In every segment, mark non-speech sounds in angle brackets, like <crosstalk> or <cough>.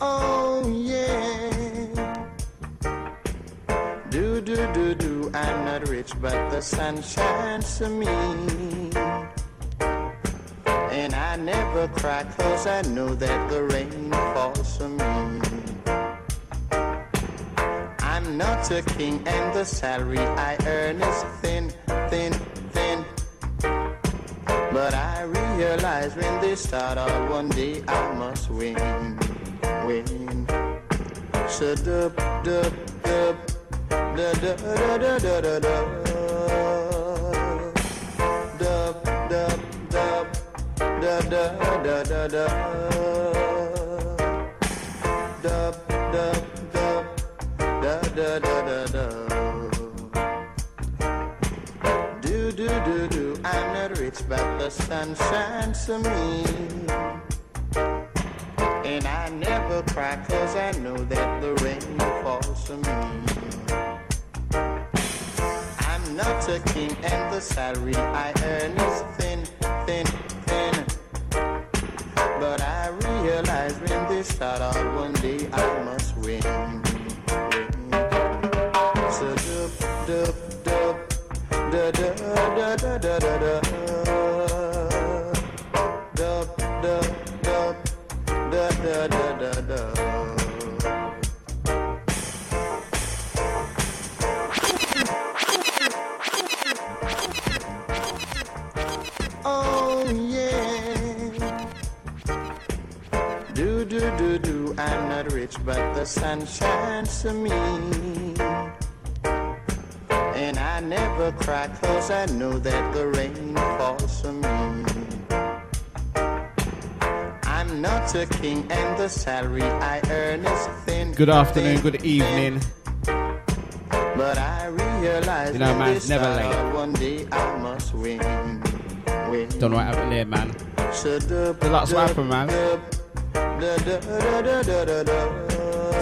Oh yeah. Do do do do. I'm not rich, but the sun shines on me. And I never cry cause I know that the rain falls on me. I'm not a king and the salary I earn is thin, thin, thin. But I realize when they start out one day I must win, win. So dub, dub, da da da da da da da. Dub, dub, dub, da da da da da. Dub, dub, dub, da da da da da. But the sun shines on me. And I never cry cause I know that the rain falls on me. I'm not a king and the salary I earn is thin, thin, thin. But I realize when they start out one day I must win. win. So dub, dub, dub, da da da da da da da. Da da da da. Oh yeah. Do do do do. I'm not rich, but the sun shines on me. And I never cry cause I know that the rain falls on me. I'm not a king and the salary I earn is thin. Good afternoon, good evening. But I realize You know, man's never late. One day I must win. win. Don't know what happened there, man. Dub, Deluxe dub, rapper, man.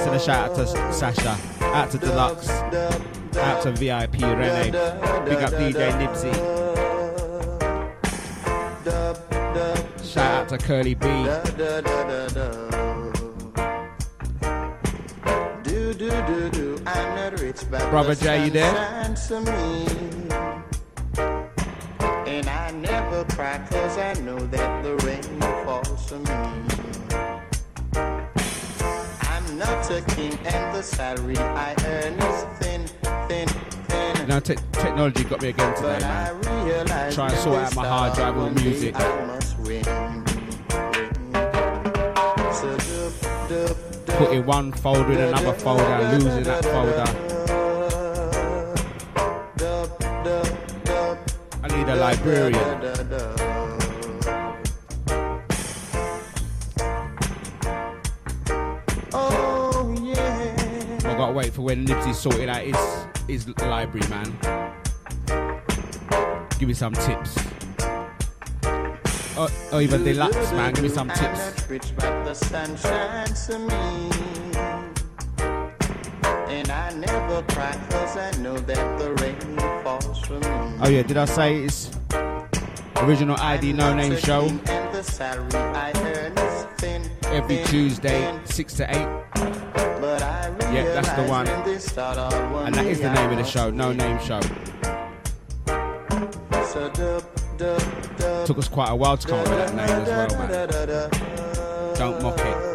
Send a shout out to Sasha, out to Deluxe, out to VIP Rene, big up DJ Nipsey, to Curly B. da, da, da. Do, do, do, do. I'm not rich, but Brother the Jay, you there? And I never cry cause I know that the rain falls on me. I'm not a king and the salary I earn is thin, thin, thin. Know, te- technology got me again today, man. Try and sort out my hard drive with music. Putting one folder in another folder, losing that folder. I need a librarian. wait for when Nipsey sorted out his his library, man. Give me some tips even the man. Give me some tips. And I never cry cause I know that the rain falls me. Oh yeah, did I say it's original ID No Name Show? Every Tuesday, 6 to 8. yeah, that's the one. And that is the name of the show, No Name Show. Took us quite a while to come up with that name as well, man. Don't mock it.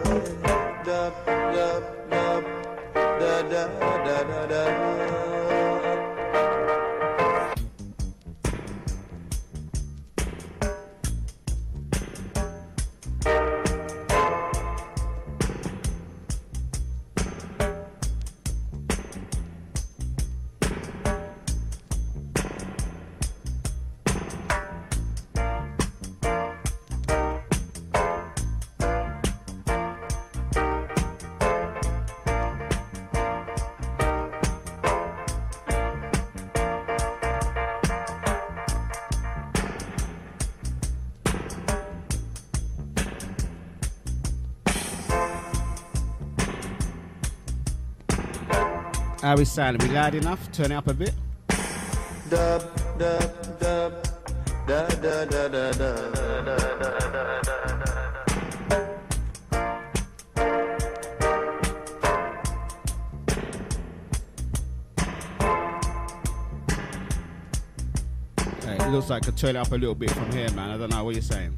How we sound? Are we loud enough? Turn it up a bit. Dub, dub, dub. Da, da, da, da, da, da, da, da. looks like I could turn it up a little bit from here, man. I don't know what you're saying.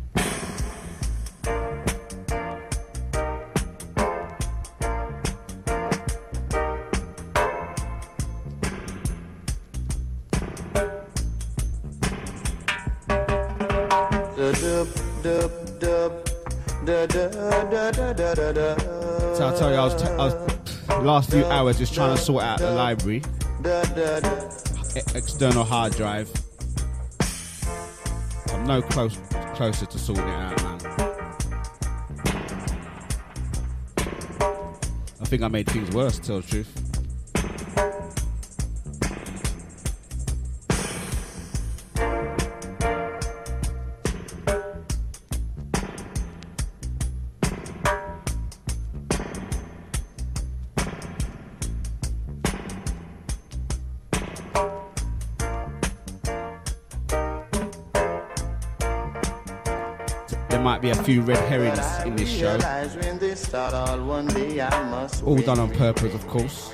few hours just trying to sort out the library, external hard drive. I'm no close closer to sorting it out, man. I think I made things worse, to tell the truth. few red herrings in this show. All done on purpose, of course.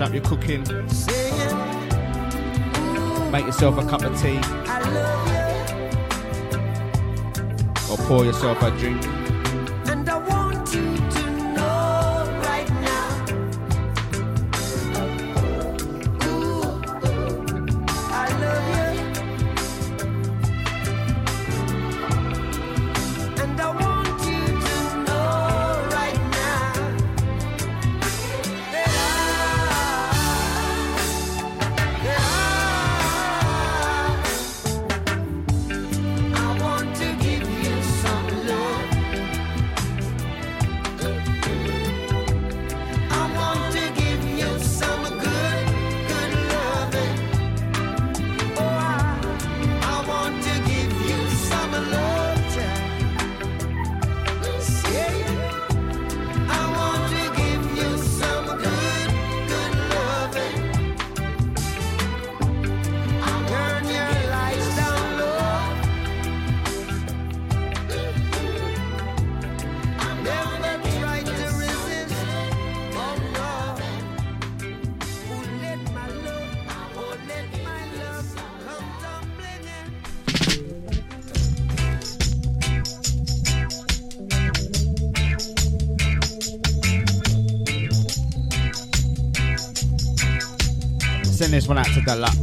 finish up your cooking. Make yourself a cup of tea. Or pour yourself a drink. Déjala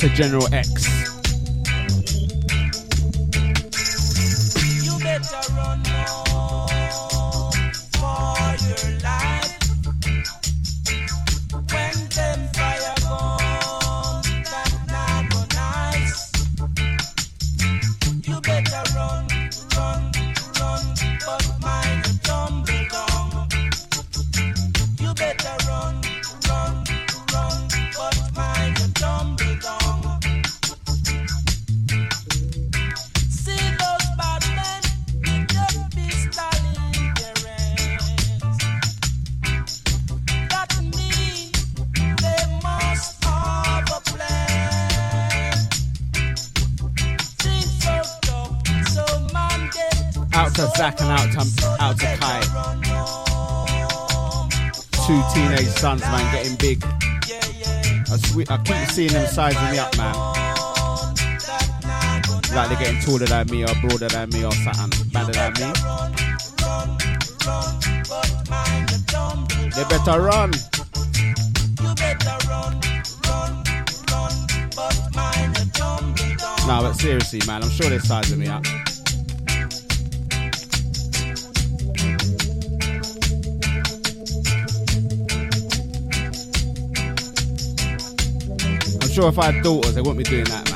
To General X. seeing them sizing me up, man. Like they're getting taller than me or broader than me or something, better than me. They better run. No, but seriously, man, I'm sure they're sizing me up. Sure if I had daughters, they wouldn't be doing that,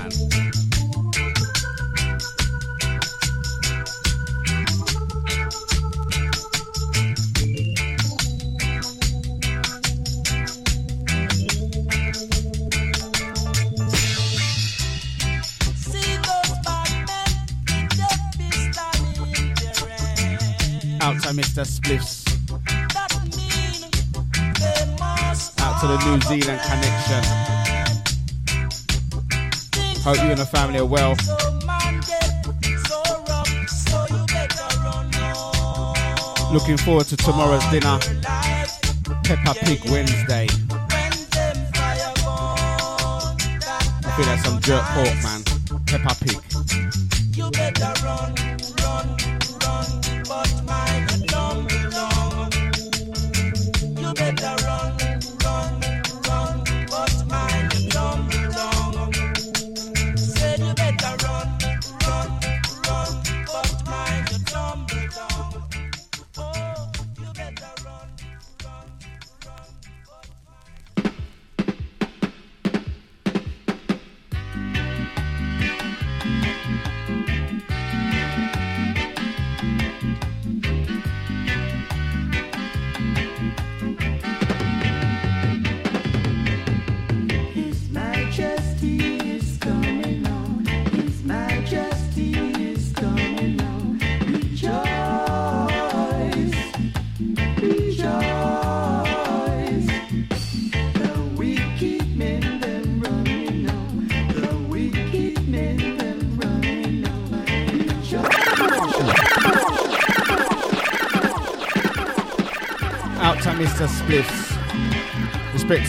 Hope you and the family are well. Looking forward to tomorrow's dinner. Peppa Pig Wednesday. I feel like some jerk pork, man. Peppa Pig.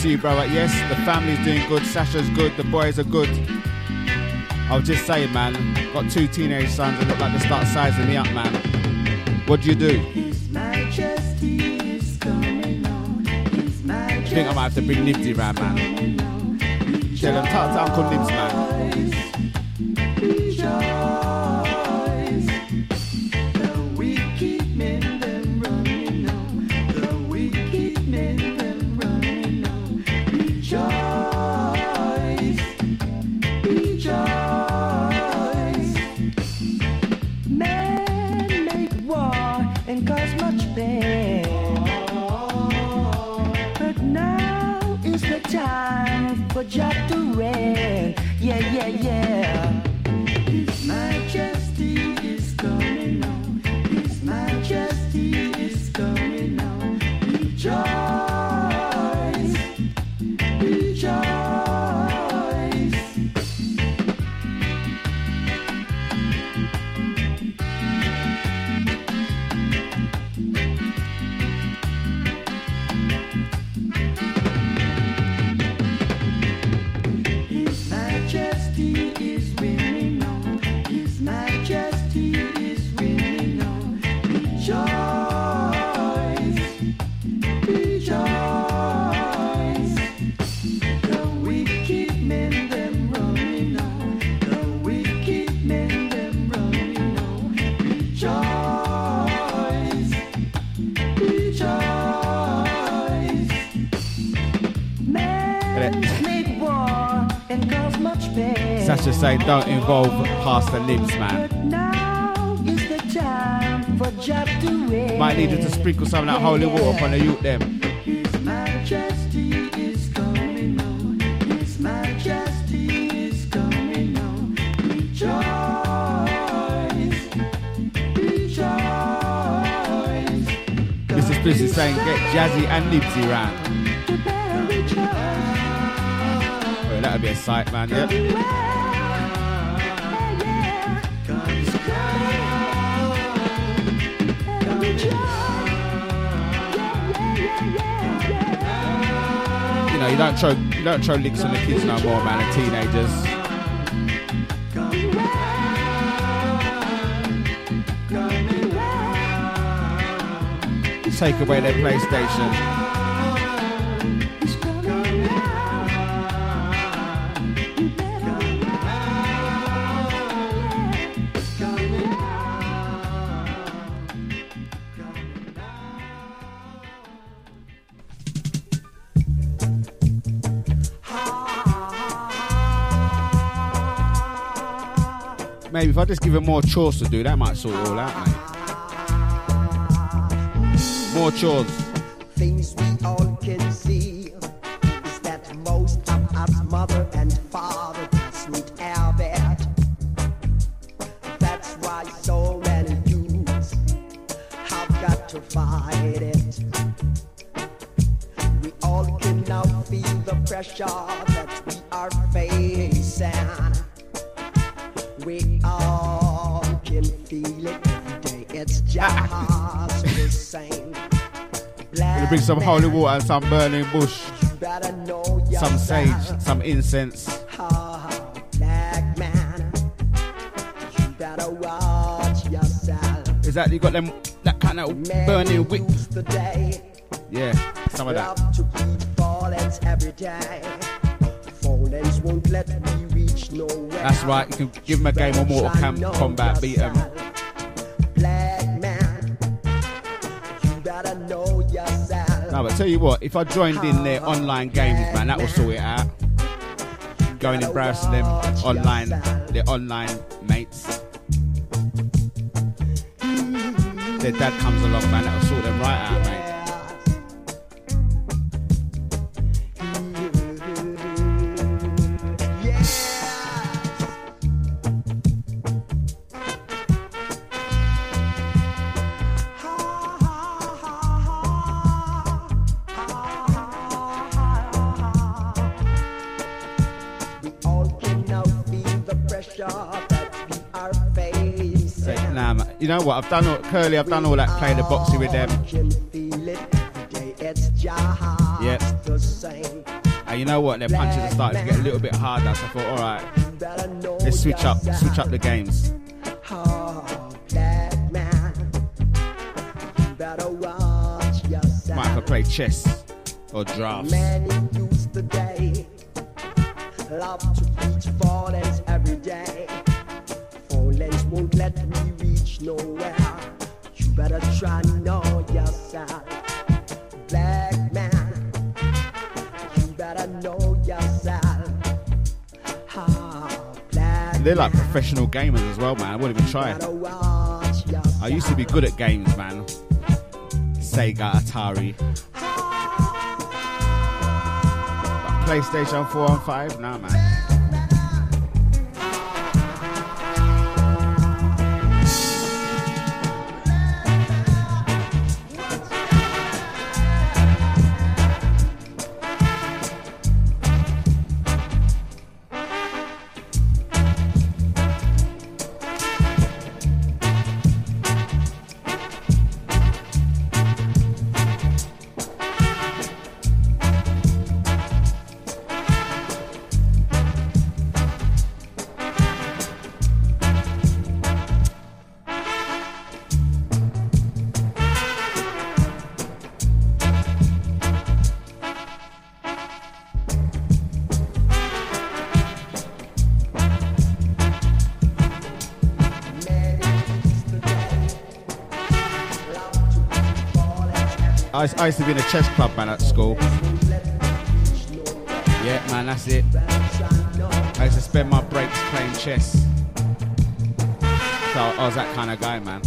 To you, brother. Yes, the family's doing good. Sasha's good. The boys are good. I was just saying, man. Got two teenage sons that look like they start sizing me up, man. What do you do? His Majesty is coming on. His I think I might have to bring Nibsy round, man. Tell them, talk to Uncle Nibs, man. Saying don't involve Pastor Libs, man. Now is the time for Jah to. Might need you to sprinkle some of that holy water upon the youth them. His Majesty is coming on. His Majesty is coming on. Rejoice, rejoice. Mr. Spliffs is saying get Jazzy and Libsy round. You better rejoice. Oh, that'd be a sight, man. Yeah. Know, you don't throw you don't throw licks on the kids no more, man. The teenagers. Take away their PlayStation. If I just give him more chores to do, that might sort it all out, mate. More chores. Bring some holy water and some burning bush, some sage, some incense. Black man, you better watch yourself. Is that you got them that kind of burning wick? Yeah, some of that. Love to beat violence every day. Violence won't let me reach nowhere. That's right. You can give them a game of Mortal Kombat, beat them. No, but tell you what, if I joined in their online games, man, that will sort it out. Going and browsing them online, their online mates. Their dad comes along, man, that'll sort them right out, mate. You know what? I've done all, Curly. I've done all that playing the boxing with them. Yeah. And you know what? Their punches are starting to get a little bit harder. So I thought, all right, let's switch up, switch up the games. Might have to play chess or drafts. Love to beat violence every day. Violence won't let me nowhere. You better try know yourself. Black man, you better know yourself. Ah, black They're like professional gamers as well, man. I wouldn't even try. better watch yourself. I used to be good at games, man. Sega, Atari. But PlayStation 4 and 5? Nah, man. I, used to be in a chess club, man, at school. Yeah, man, that's it. I used to spend my breaks playing chess. So I was that kind of guy, man.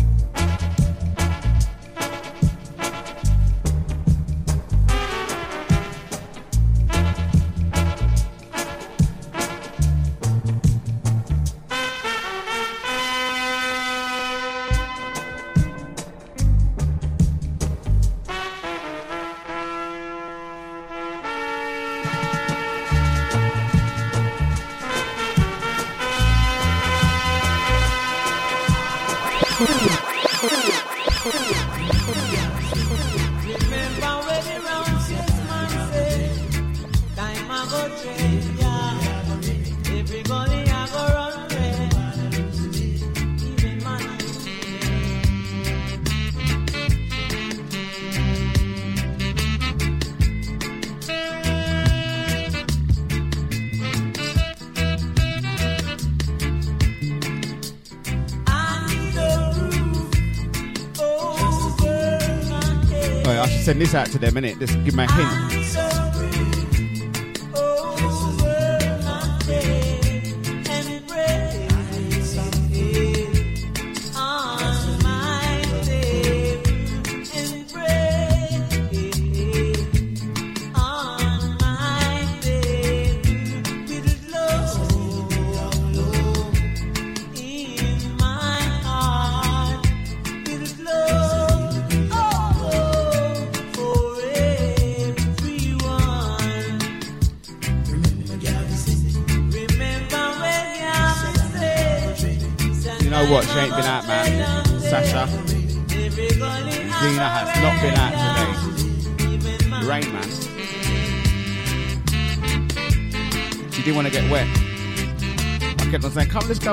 Send this out to them, innit? Just give me a hint.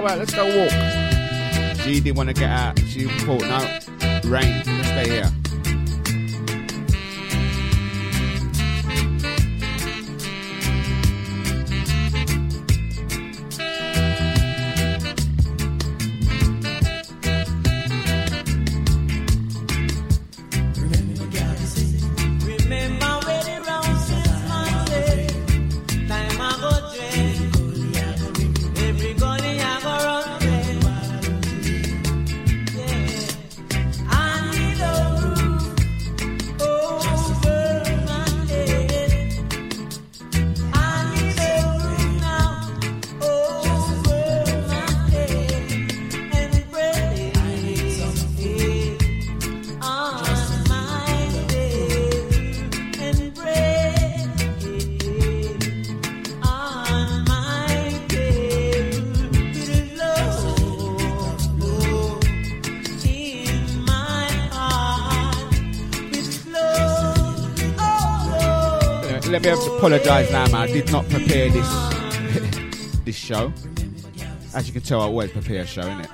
Out, let's go walk. She didn't want to get out. She thought, no, rain, apologise now, man. I did not prepare this <laughs> this show. As you can tell, I always prepare a show, innit?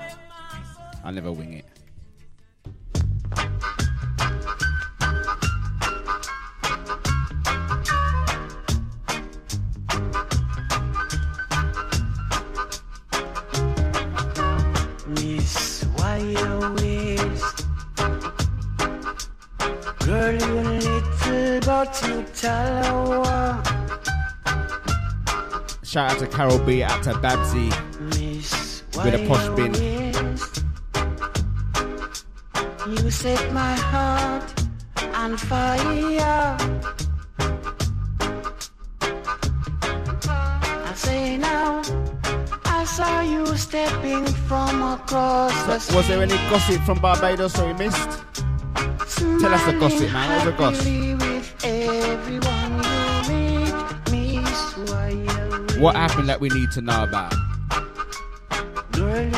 Was there any gossip from Barbados that we missed? Tell us the gossip, man. What was the goss? Happily with everyone you meet, Miss Wire. What happened that we need to know about? Girl,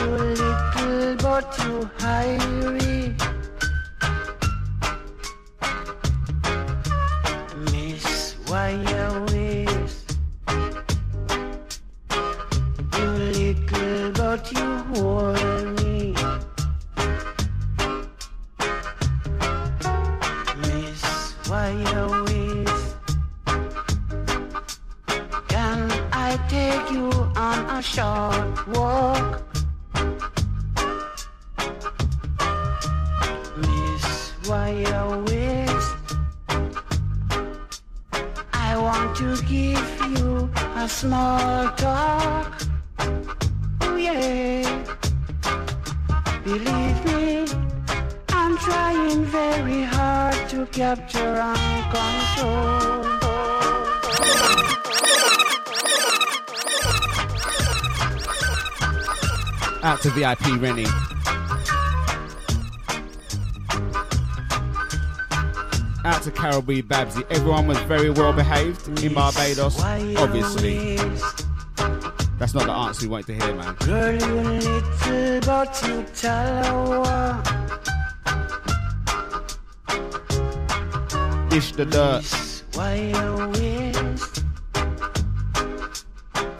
be Babsy. Everyone was very well behaved in Barbados, obviously. That's not the answer we want to hear, man. Girl, you little but you the dirt.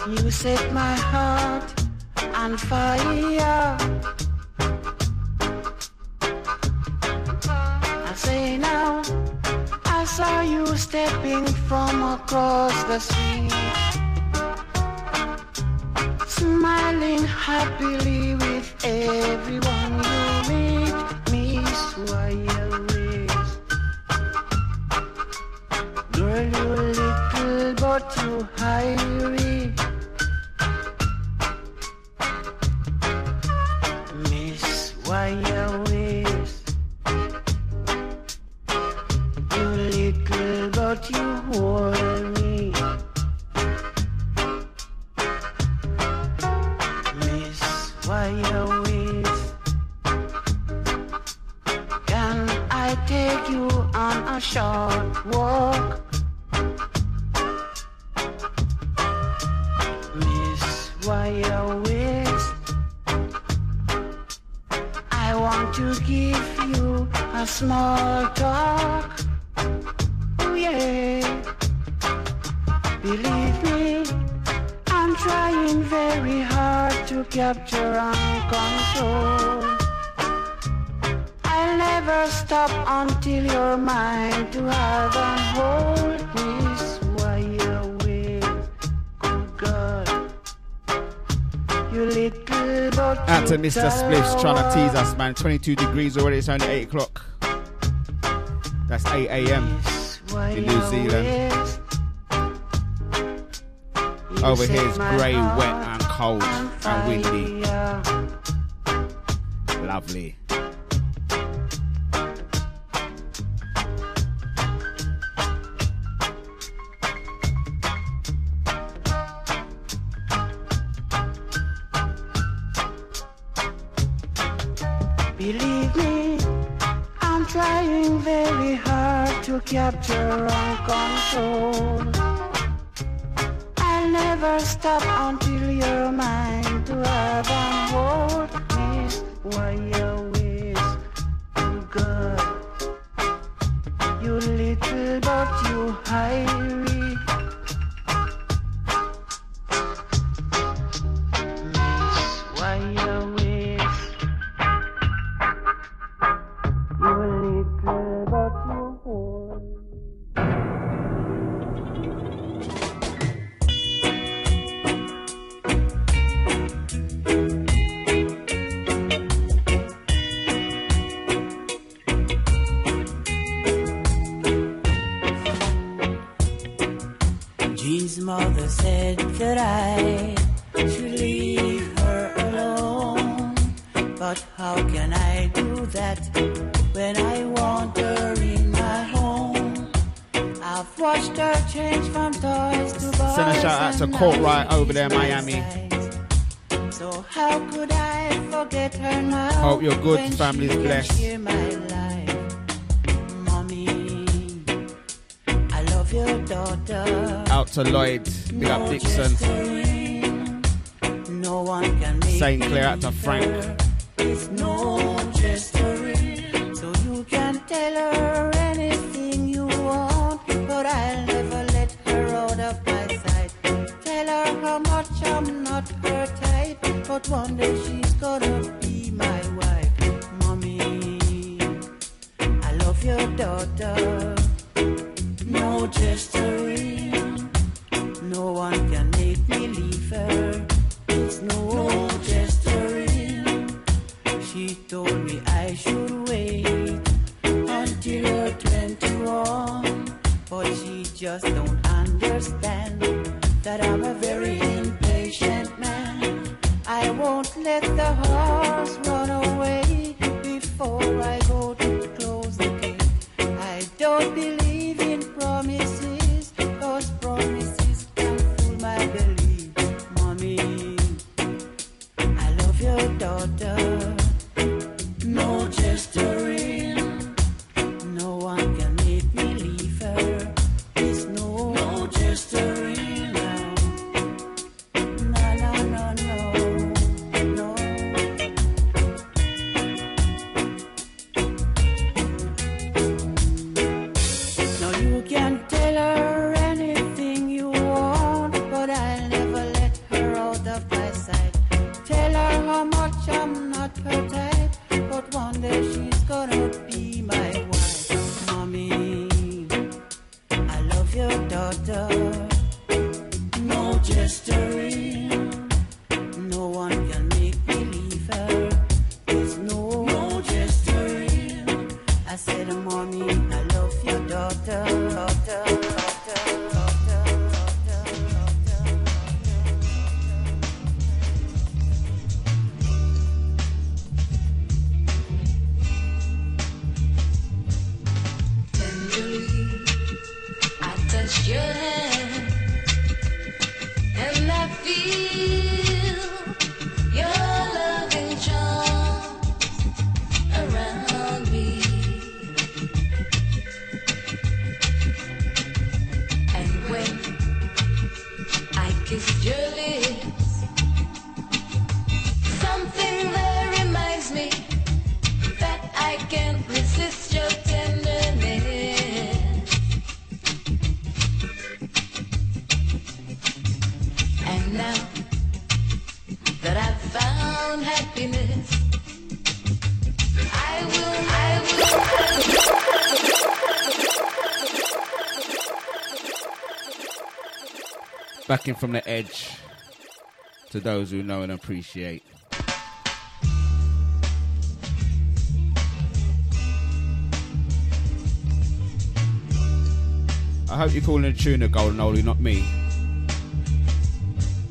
You set my heart on fire. across the sea. Man, 22 degrees already, it's only 8 o'clock. That's 8 a.m. in New Zealand. Over here it's grey, wet, and cold and windy. Believe me, I'm trying very hard to capture and control. I'll never stop until your mind to have and hold is what you wish to God. You little but you hide. there in Miami. So how could I forget her now? Hope your good family's blessed. i love your daughter Out to Lloyd, big up Dixon. No one can St. Clair, out to Frank. Backing from the edge to those who know and appreciate. I hope you're calling a tune a golden oldie, not me.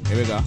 Here we go.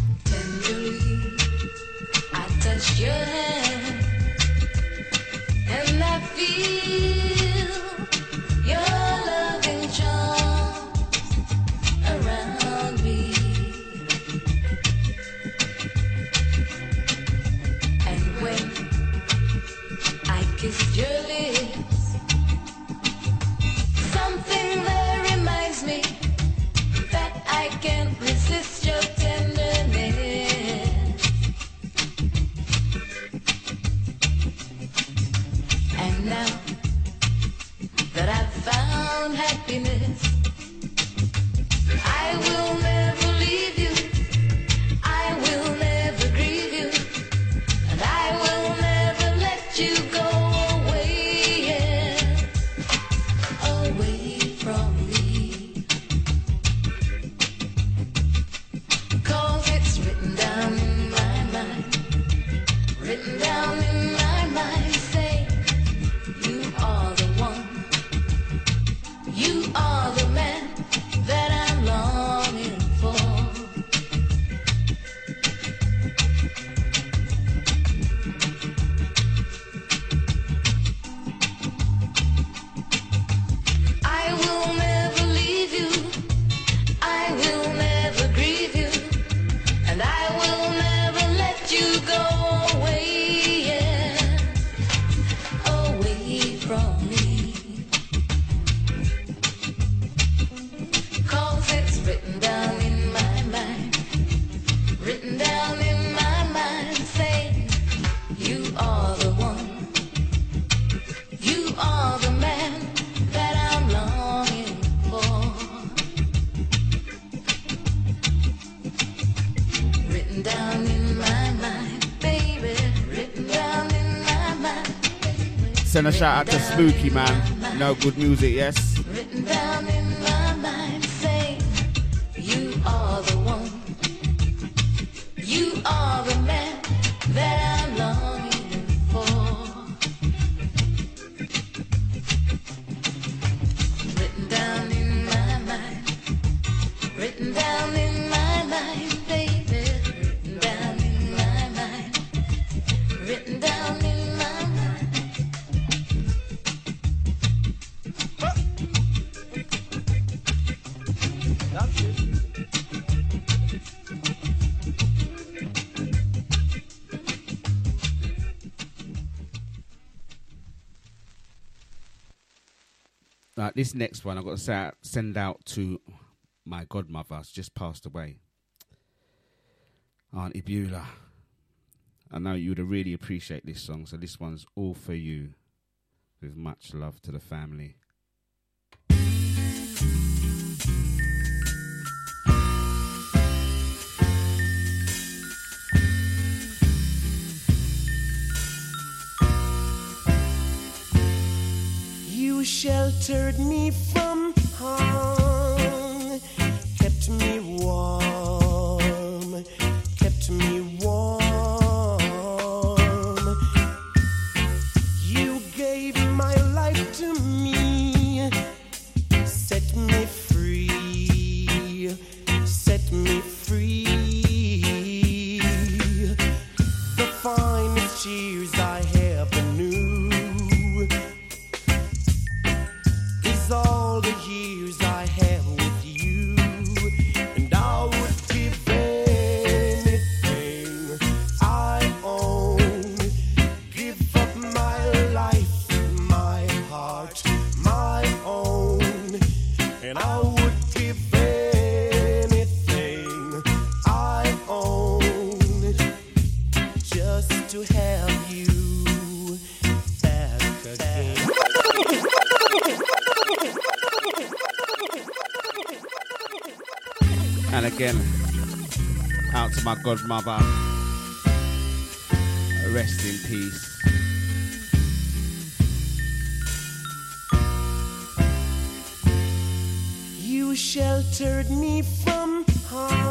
shout out to Spooky, man. No good music, yes? this next one I've got to send out to my godmother, who's just passed away, Auntie Beulah. I know you would really appreciate this song, so this one's all for you. With much love to the family. sheltered me from harm, kept me warm. again out to my godmother. Rest in peace. You sheltered me from harm.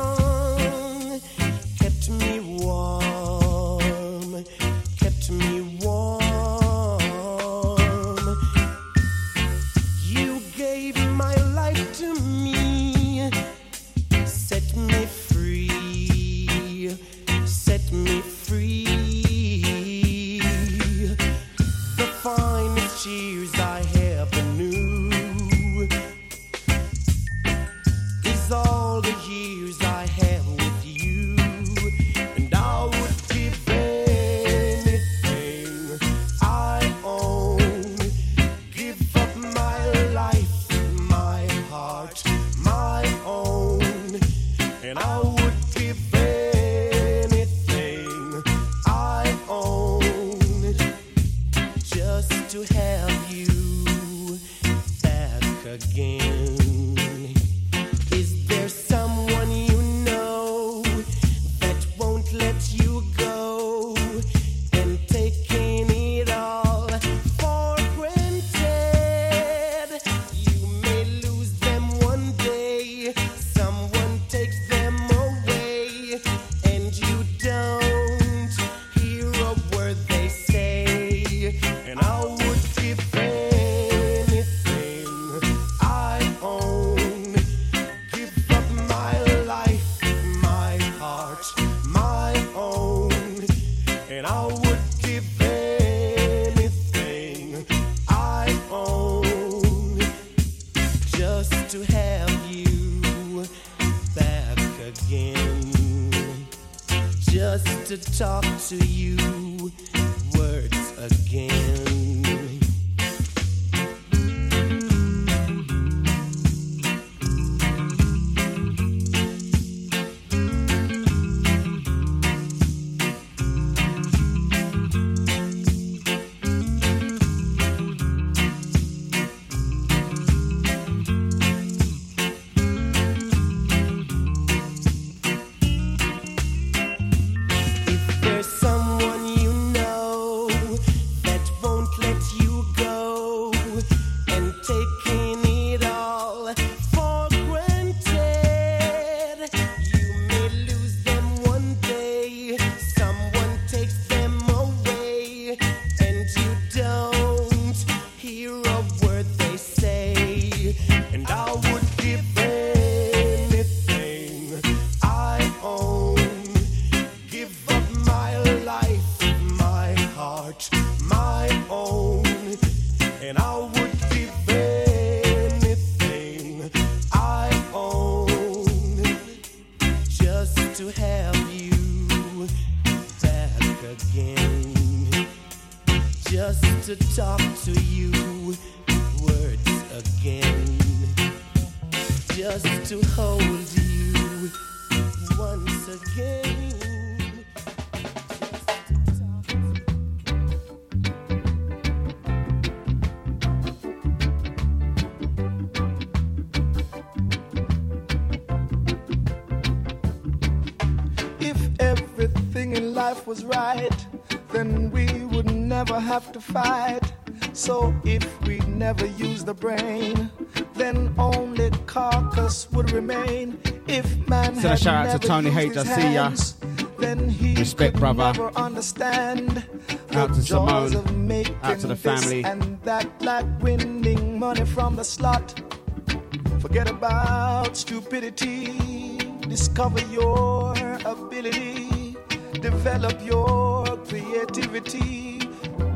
Was right, then we would never have to fight. So if we never use the brain, then only carcass would remain. If man Send a shout out to Tony H, I see ya. Then he Respect, brother. never understand Out the to Simone. of making Out to the family. and that, like winning money from the slot. Forget about stupidity. Discover your. Develop your creativity.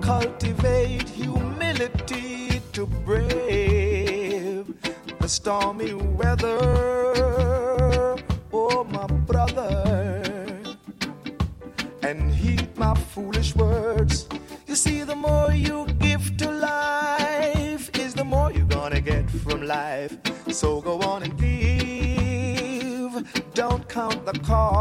Cultivate humility to brave the stormy weather. Oh, my brother. And heed my foolish words. You see, the more you give to life, is the more you're gonna get from life. So go on and give. Don't count the cost.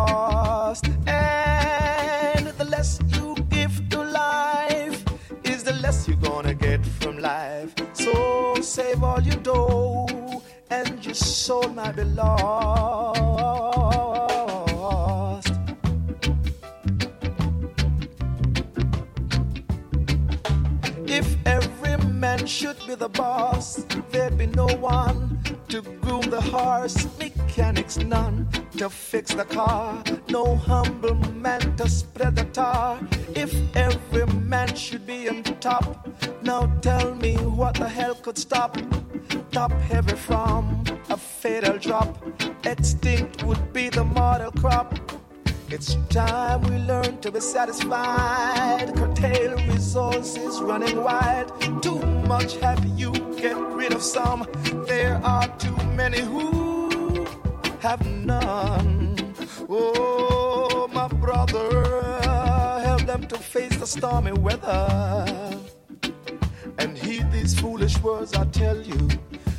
Should be the boss, there'd be no one to groom the horse, mechanics none to fix the car, no humble man to spread the tar. If every man should be on top, now tell me what the hell could stop? Top heavy from a fatal drop, extinct would be the mortal crop. It's time we learn to be satisfied. Curtail resources running wide. Too much have you, get rid of some. There are too many who have none. Oh, my brother, help them to face the stormy weather. And heed these foolish words I tell you.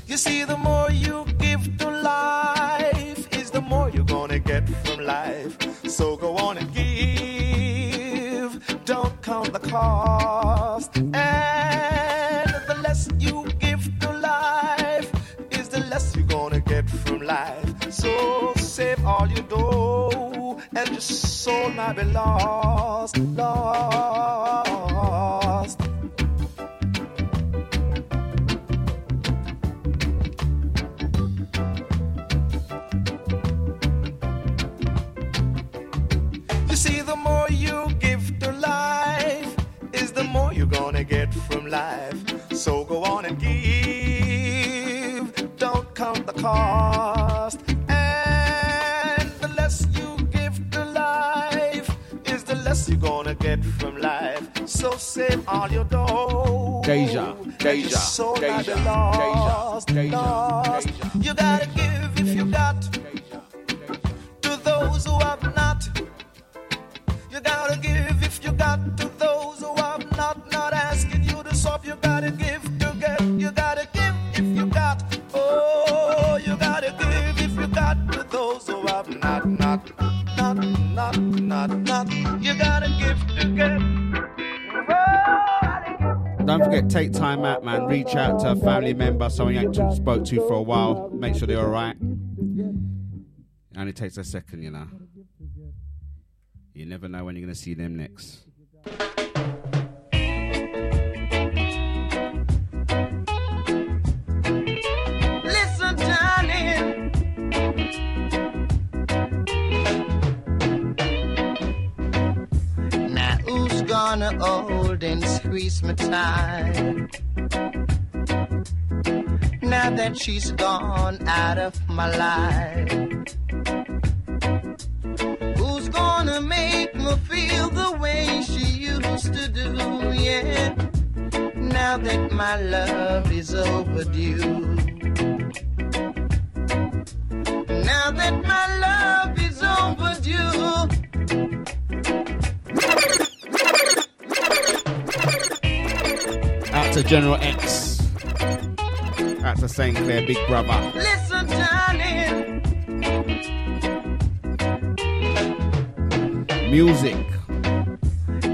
You see, the more you give to life, is the more you're gonna get from life. So go on and give. Don't count the cost. And the less you give to life, is the less you're gonna get from life. So save all your dough, and your soul might be lost, lost. Life. So go on and give, don't count the cost. And the less you give to life, is the less you're gonna get from life. So save all your dough. Deja, deja, soul might deja, lost, deja, lost. deja. You gotta give if you got to those who have not. You gotta give if you got to Don't forget, take time out, man. Reach out to a family member, someone you ain't spoke to for a while. Make sure they're all right. It only takes a second, you know. You never know when you're going to see them next. Gonna hold and squeeze me tight? Now that she's gone out of my life, who's gonna make me feel the way she used to do? Yeah, now that my love is overdue. Now that my love is overdue. Out to General X. Out to St. Clair, Big Brother. Listen, darling. Music.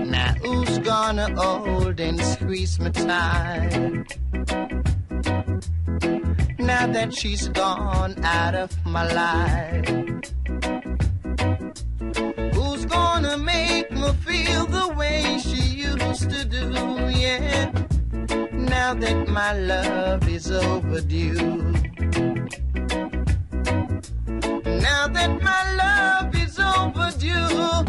Now who's gonna hold and squeeze me tight? Now that she's gone out of my life. Who's gonna make me feel the way she used to do? Yeah. Now that my love is overdue. Now that my love is overdue.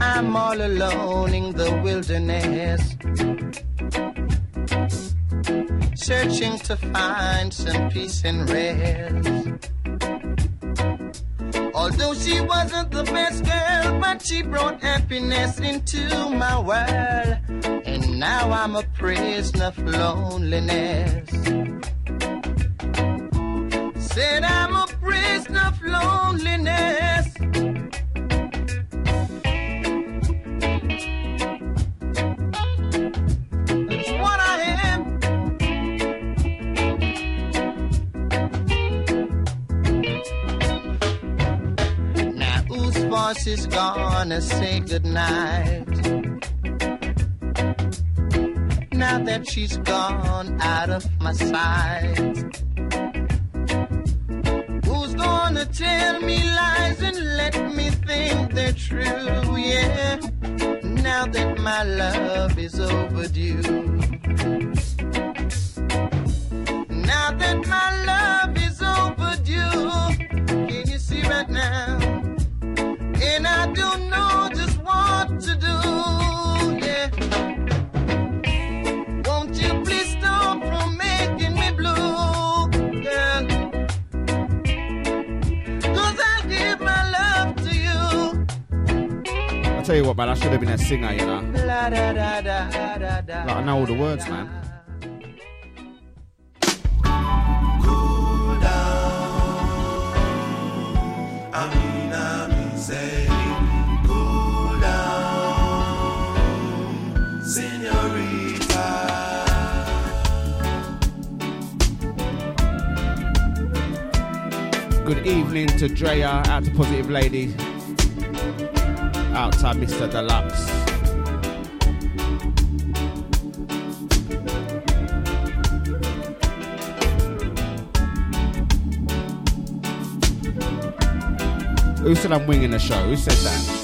I'm all alone in the wilderness. Searching to find some peace and rest. Although she wasn't the best girl, but she brought happiness into my world. Now I'm a prisoner of loneliness. Said I'm a prisoner of loneliness. That's what I am. Now whose voice is gonna say goodnight? That she's gone out of my sight. Who's gonna tell me lies and let me think they're true? Yeah, now that my love is overdue. Now that my love tell you what, man, I should have been a singer, you know. Like, I know all the words, man. Cool down. I mean, I mean, say, cool down, senorita. Good evening to Drea, out to Positive Lady, out to Mr. Deluxe. Who said I'm winging the show? Who said that?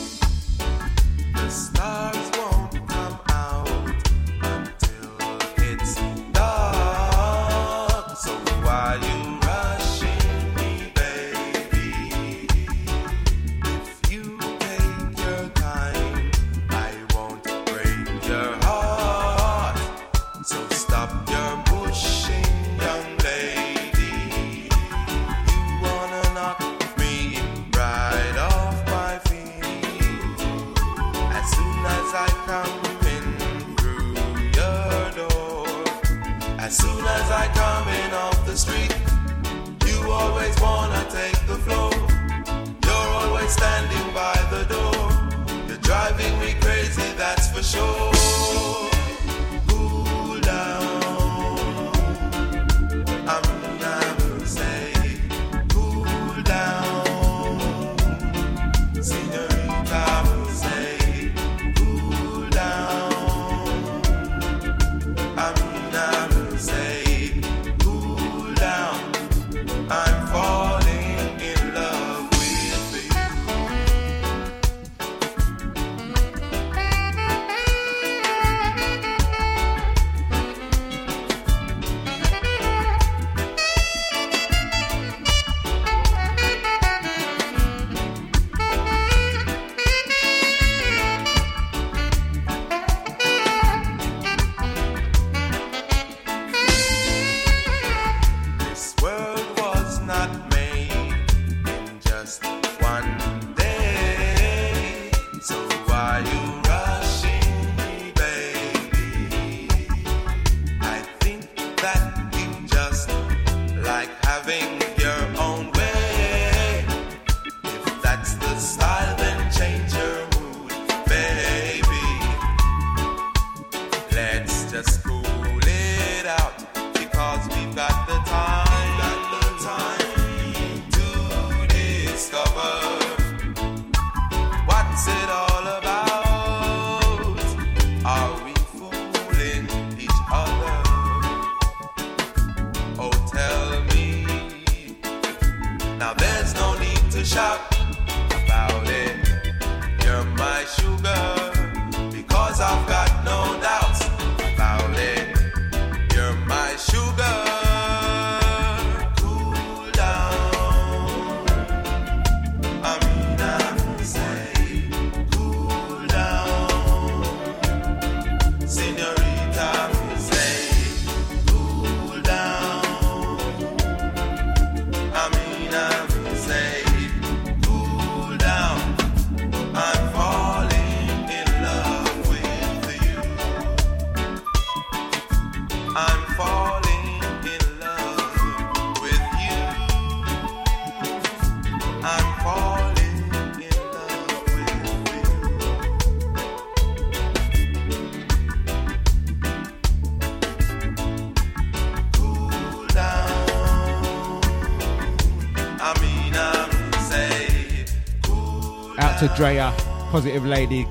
To Drea, positive lady,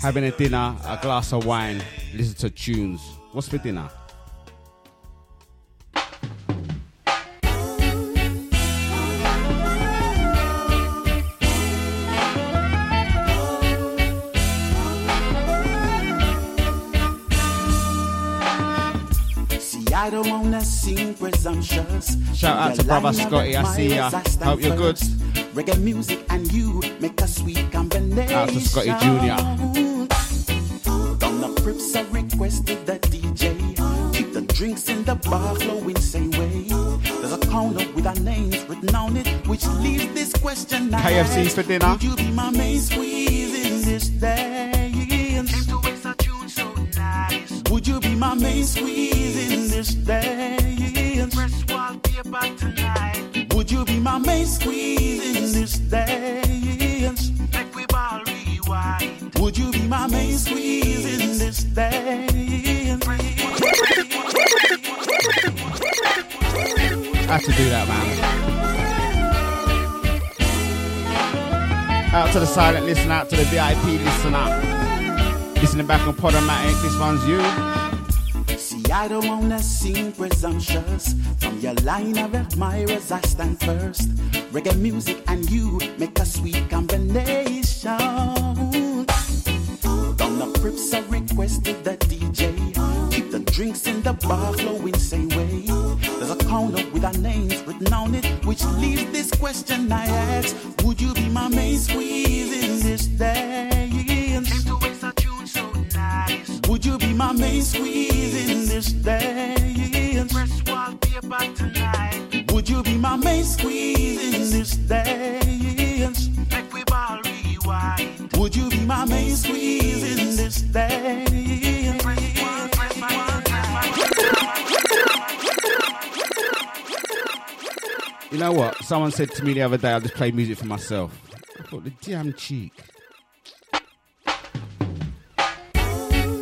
having a dinner, a glass of wine, listen to tunes. What's for dinner? See, I don't wanna seem presumptuous. Shout out to brother Scotty, I see ya. Hope you're good. Reggae music and you make a sweet combination. Out to Scotty Junior. Down the Crips I requested the DJ. Keep the drinks in the bar flowing same way. There's a corner with our names written on it, which leaves this question. I KFC for dinner. Would you be my main squeeze in this dance? Had to do that, man. Out to the silent listener, out to the VIP listener. Listening back on Podomatic, this one's you. See, I don't wanna seem presumptuous. From your line of admirers, I stand first. Reggae music and you make a sweet combination. I requested the DJ. Keep the drinks in the bar flowing same way. There's a corner with our names written on it, which leaves this question I ask: Would you be my main squeeze in this dance? Would you be my main squeeze in this dance? Would you be my main squeeze in this dance? Would you be my main squeeze in this dance? You know what? Someone said to me the other day, I'll just play music for myself. I thought, the damn cheek.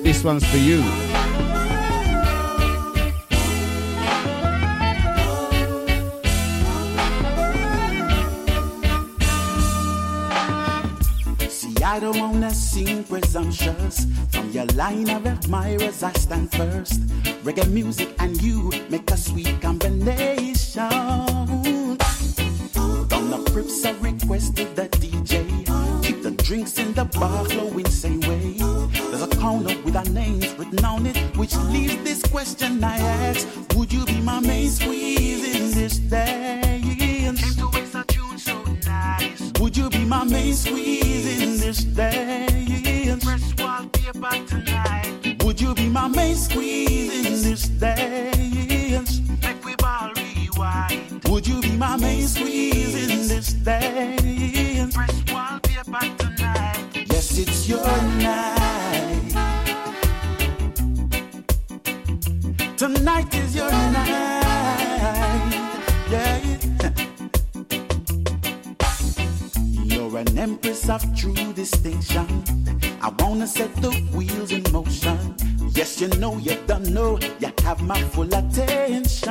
This one's for you. I don't wanna seem presumptuous. From your line of admirers, I stand first. Reggae music and you make a sweet combination. Down the Crips, I requested the DJ. Keep the drinks in the bar flowing same way. There's a corner with our names written on it, which leaves this question I ask: Would you be my main squeeze in this dance? Would you be my main squeeze in this dance? Would you be my main squeeze in this dance? Would you be my main squeeze in this dance? Yes, it's your night. Tonight is your night. An empress of true distinction. I wanna set the wheels in motion. Yes, you know, you don't know, you have my full attention.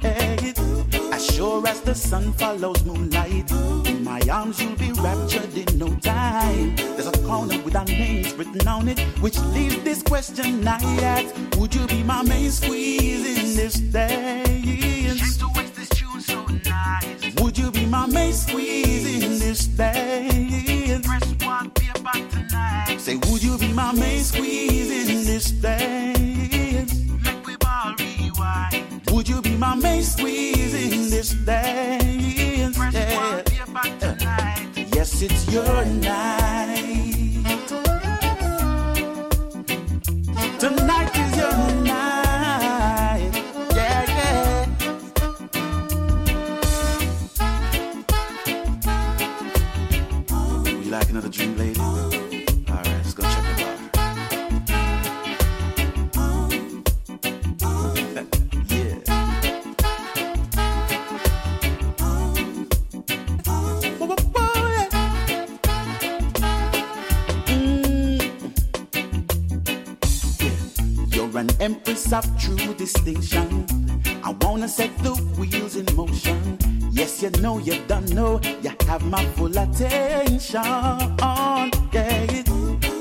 Hey, as sure as the sun follows moonlight, in my arms you'll be raptured in no time. There's a corner with our names written on it, which leaves this question I ask: Would you be my main squeeze in this would you be my maid, squeezing this thing? Say, would you be my maid, squeezing this thing? Make we ball rewind. Would you be my maid, squeezing this thing? Yeah. Yes, it's your night. Tonight is your night. Empress of true distinction. I wanna set the wheels in motion. Yes, you know you don't know. You have my full attention. Yeah,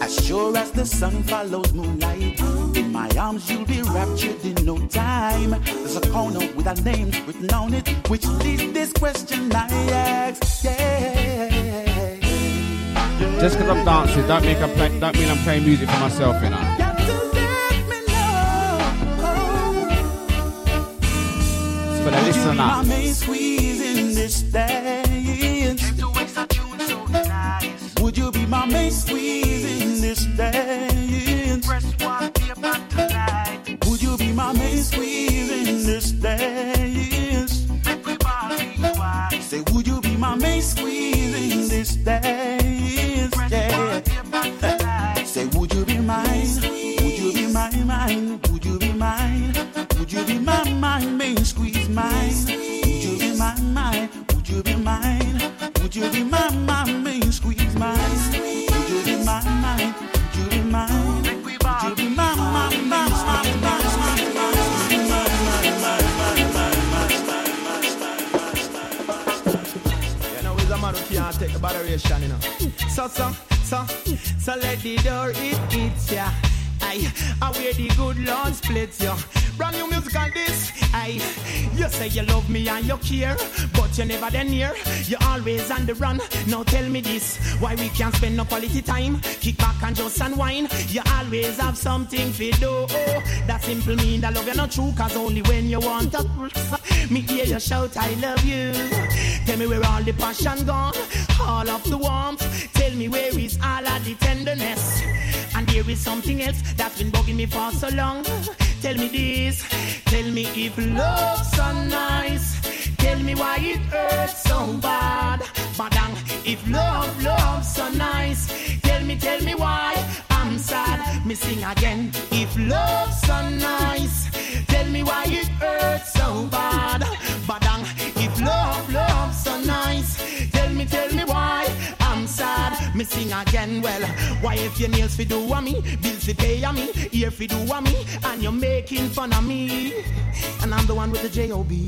as sure as the sun follows moonlight. In my arms, you'll be raptured in no time. There's a corner with our names written on it, which leads this question I ask. Yeah. Just because I'm dancing, don't mean I'm play, don't mean I'm playing music for myself, you know. A tune so nice. Would you be my main squeeze the door it hits ya. Aye, I wear the good Lord splits ya. Brand new music on this. Aye, you say you love me and you care, but you never then near. You always on the run. Now tell me this, why we can't spend no quality time? Kick back and just unwind. You always have something to do. That simple mean that love you not true, cause only when you want to. Me hear you shout, I love you. Tell me where all the passion gone, all of the warmth. Tell me where is all of the tenderness. And there is something else that's been bugging me for so long. Tell me this, tell me if love's so nice. Tell me why it hurts so bad. Badang, if love, love's so nice. Tell me, tell me why I'm sad. Me sing again. If love's so nice, tell me why it hurts so bad. Badang, Me sing again. Well, why if your nails fi do a me, bills fi pay a me, ear fi do a me, and you're making fun of me, and I'm the one with the J-O-B.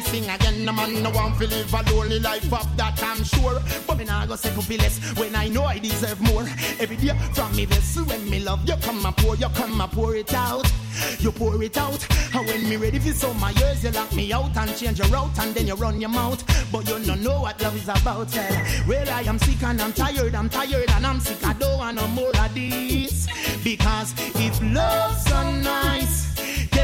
Sing again, no man no want to live a lonely life of that I'm sure. But me nah go second feel less when I know I deserve more. Every day from me vessel when me love you come and pour, you come and pour it out. You pour it out, and when me ready for some my years, you lock me out and change your route, and then you run your mouth. But you don't know what love is about, well. Well, I am sick and I'm tired, I'm tired and I'm sick. I don't want no more of this. Because if love's so nice,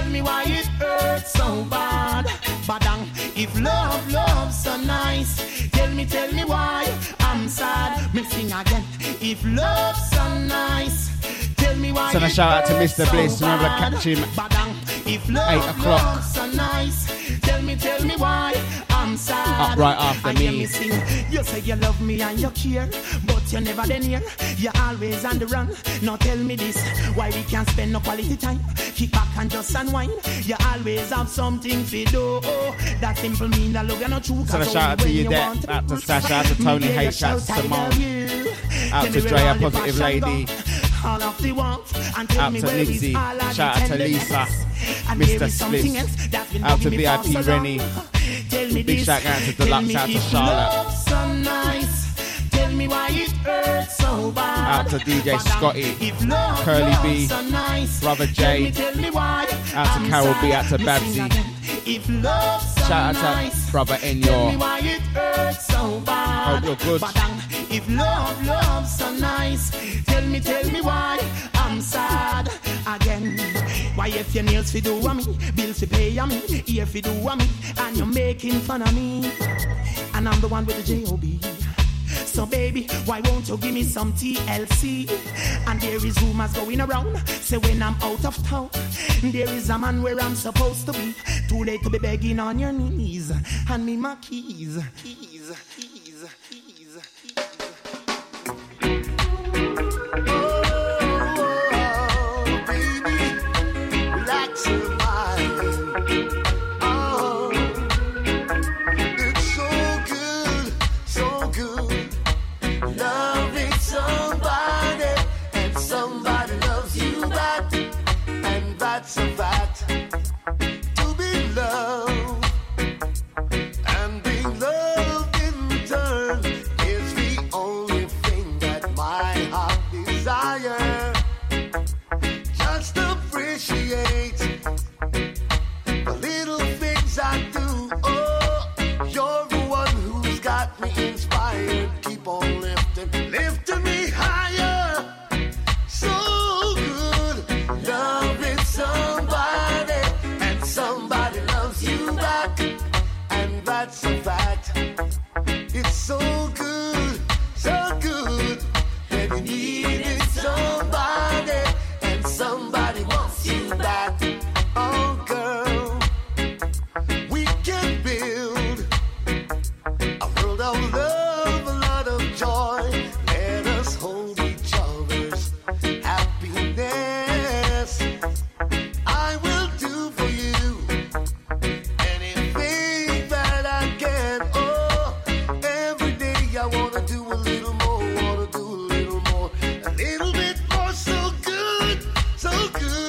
tell me why it hurts so bad. Badang, if love, love's so nice, tell me, tell me why I'm sad. Me sing again. If love's so nice, tell me why. Send a shout out to Mr. so Bliss. Remember to bad. catch him Badang, if love, Eight o'clock. love's so nice, tell me, tell me why I'm sad. Up right after me. me sing. You say you love me and you care, you're never there near. You're always on the run. Now tell me this, why we can't spend no quality time? Kick back and just unwind. You always have something to do. That simple mean that love you're not true. So a shout out to you there. want Out to mm-hmm. Sasha, out to Tony H, out to Simone. Out to Drea, Positive Lady. All of the warmth and tell Out me to where is Nipsey. all Shout out to. Lisa. And Mr. there is something Spliffs. else that's been Out to bugging me for VIP. Rennie. Tell me Big shout out to Deluxe, out to Charlotte. Love's so nice. Tell me why it hurts so bad. Out to DJ Scotty. If love, Curly B. so nice. Brother Tell me, Jay. tell me why Out to Carol B, out to Babsy. If love's so Shout out nice. to Brother Tell me Enyor. why it hurts so bad. Hope you're good. Um, if love, love's so nice, tell me, tell me why I'm sad again. Why if your nails fi do a me, bills fi pay a me, ear fi do a me, and you're making fun of me, and I'm the one with the J-O-B. So baby, why won't you give me some TLC? And there is rumors going around, say when I'm out of town, there is a man where I'm supposed to be. Too late to be begging on your knees. Hand me my keys. Keys, keys, keys. Oh, baby, relax your mind. Good.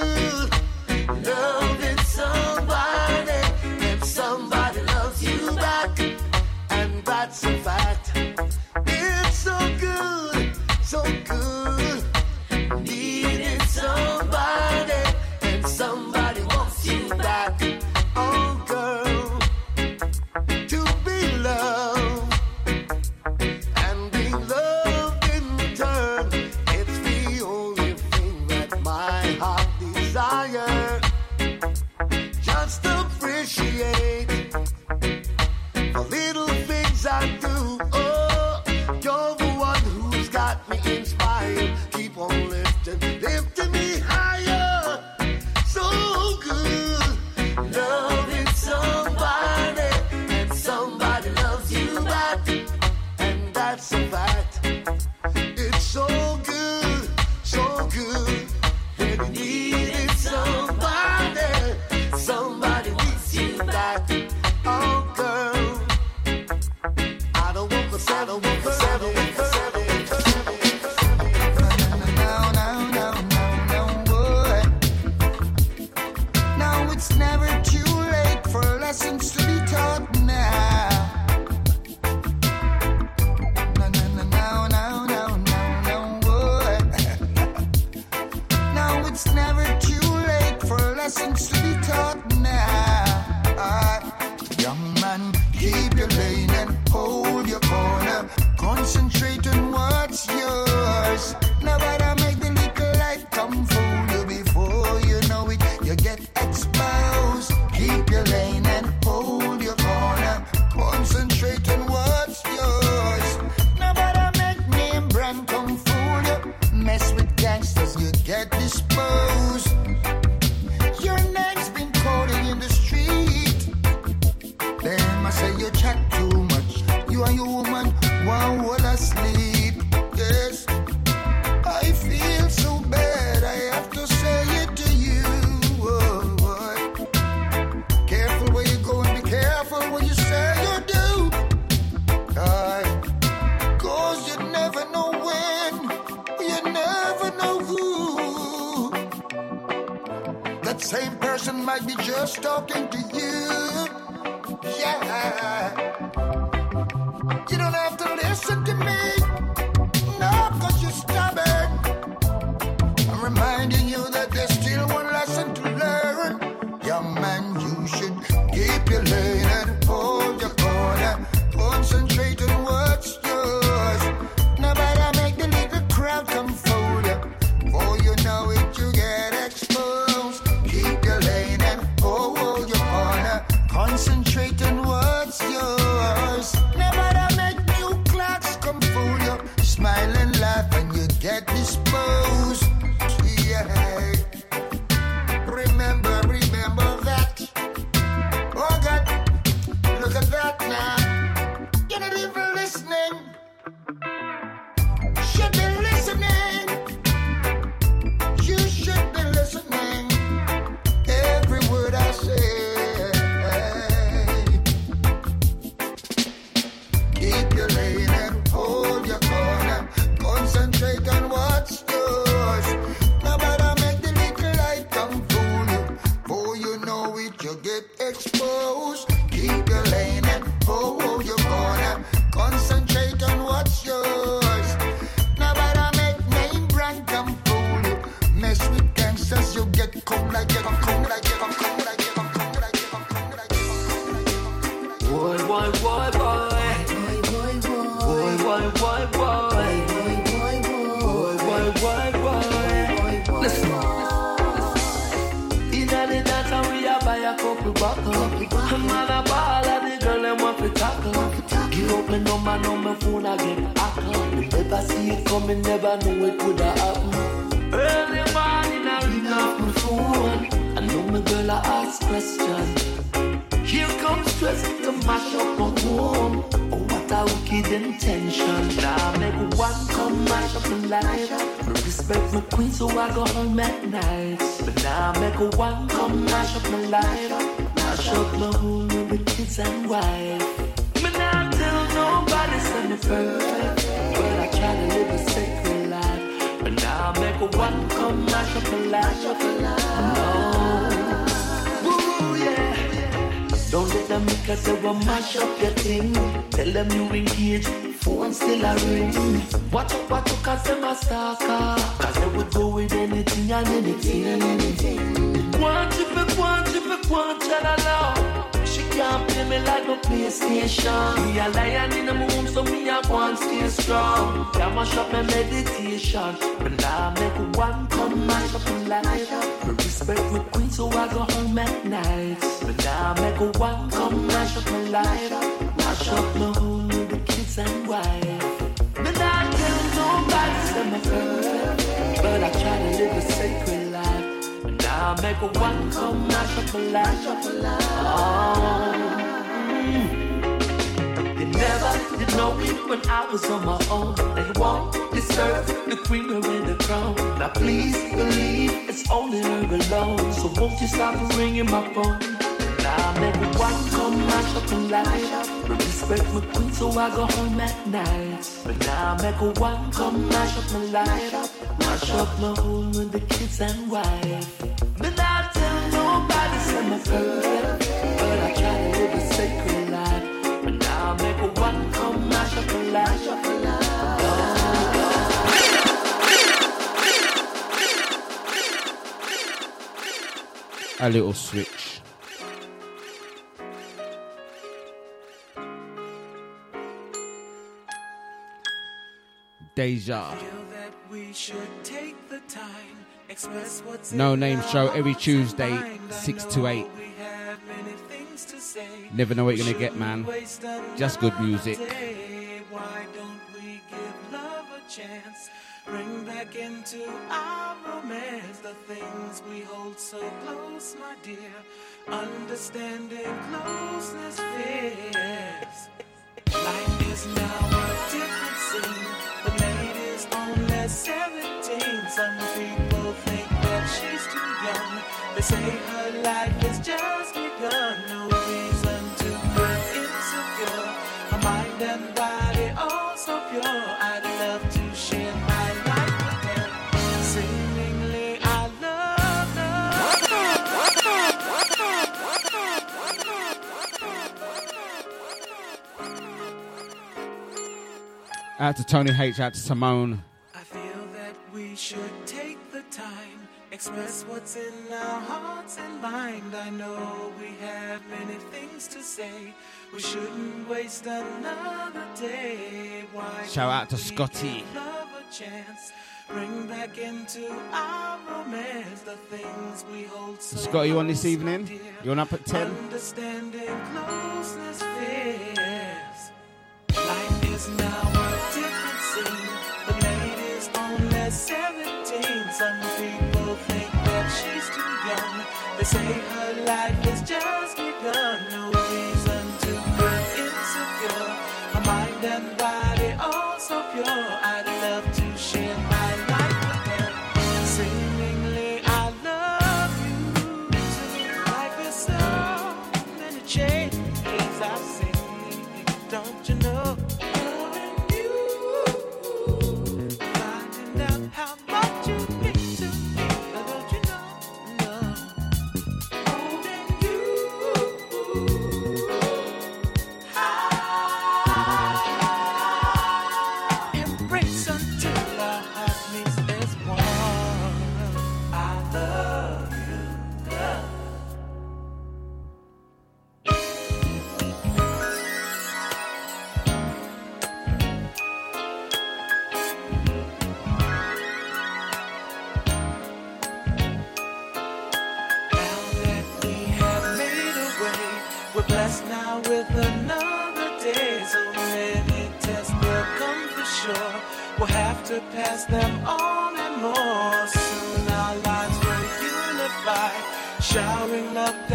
strong. Can't mash up my meditation. But now I make one come mash up in life. I respect my queen, so I go home at night. But now I make one come mash up my life. Mash up my home with the kids and wife. But I tell nobody that my perfect. But I try to live a sacred life. But now I make one come mash up my life. Oh. knowing when I was on my own, they won't deserve the queen wearing the crown. Now please believe it's only her alone. So won't you stop ringing my phone? Now everyone come mash up and light up. Respect my queen so I go home at night. But now everyone come mash up and light up. Mash up my home with the kids and wife. But I tell nobody, I'm a. But I try to live a sacred a little switch. Deja. No name show every Tuesday, 6 to 8. Never know what you're gonna get, man. Just good music. Why don't we give love a chance? Bring back into our romance the things we hold so close, my dear. Understanding closeness fears. Life is now a different scene. The only 17. Some people think that she's too young. They say her life is just Out to Tony H, out to Simone. I feel that we should take the time, express what's in our hearts and mind. I know we have many things to say. We shouldn't waste another day. Why Shout out to Scotty. Love a chance. Bring back into our romance the things we hold so Scott, you on this evening? Dear. You on up at 10? Understanding closeness fears. Life is now Some people think that she's too young. They say to pass them on and more. Soon our lives will unify, showering love.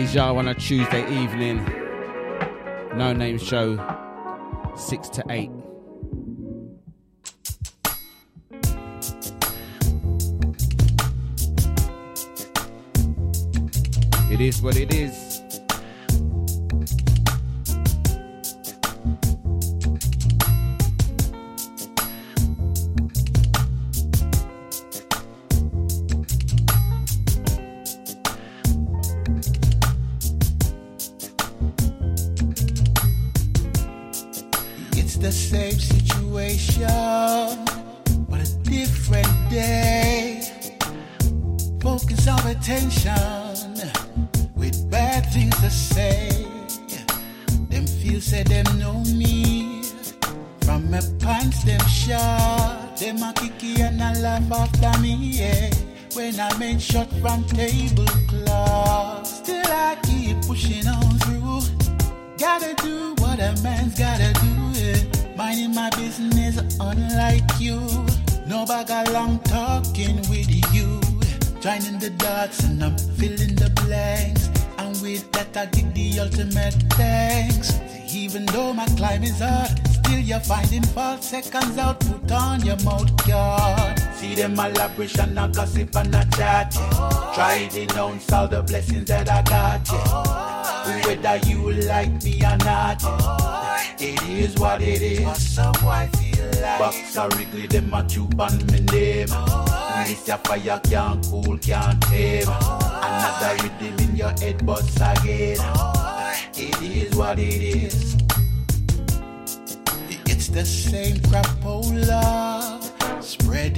Deja on a Tuesday evening. No name show, 6 to 8. It is what it is. Elaboration, a gossip and a chat. Yeah. Try denounce all the blessings that I got. Yeah. Whether you like me or not, yeah. it is what it is. Some boy feel like Box or Wrigley, them a tube on me name. This your fire can't cool, can't tame. Another rhythm in your head, but again. It is what it is. It's the same crapola, oh, spread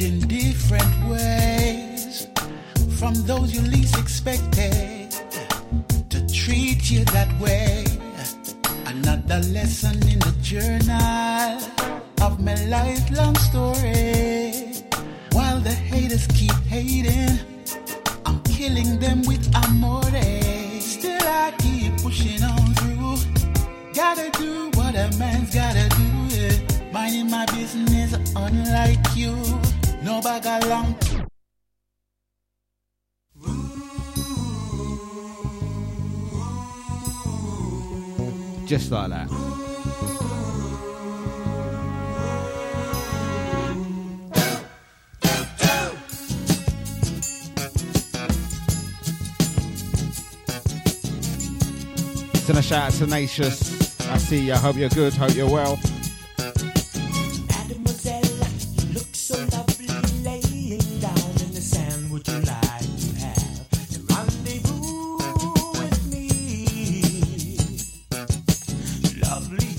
in different ways. From those you least expected to treat you that way. Another lesson in the journal of my lifelong story. While the haters keep hating, bag. Just like that. Send a shout out to Tenacious. I see you. I hope you're good. Hope you're well. Lovely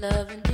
loving.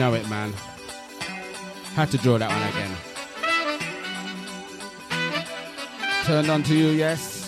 Know it, man. Had to draw that one again. Turned on to you, yes.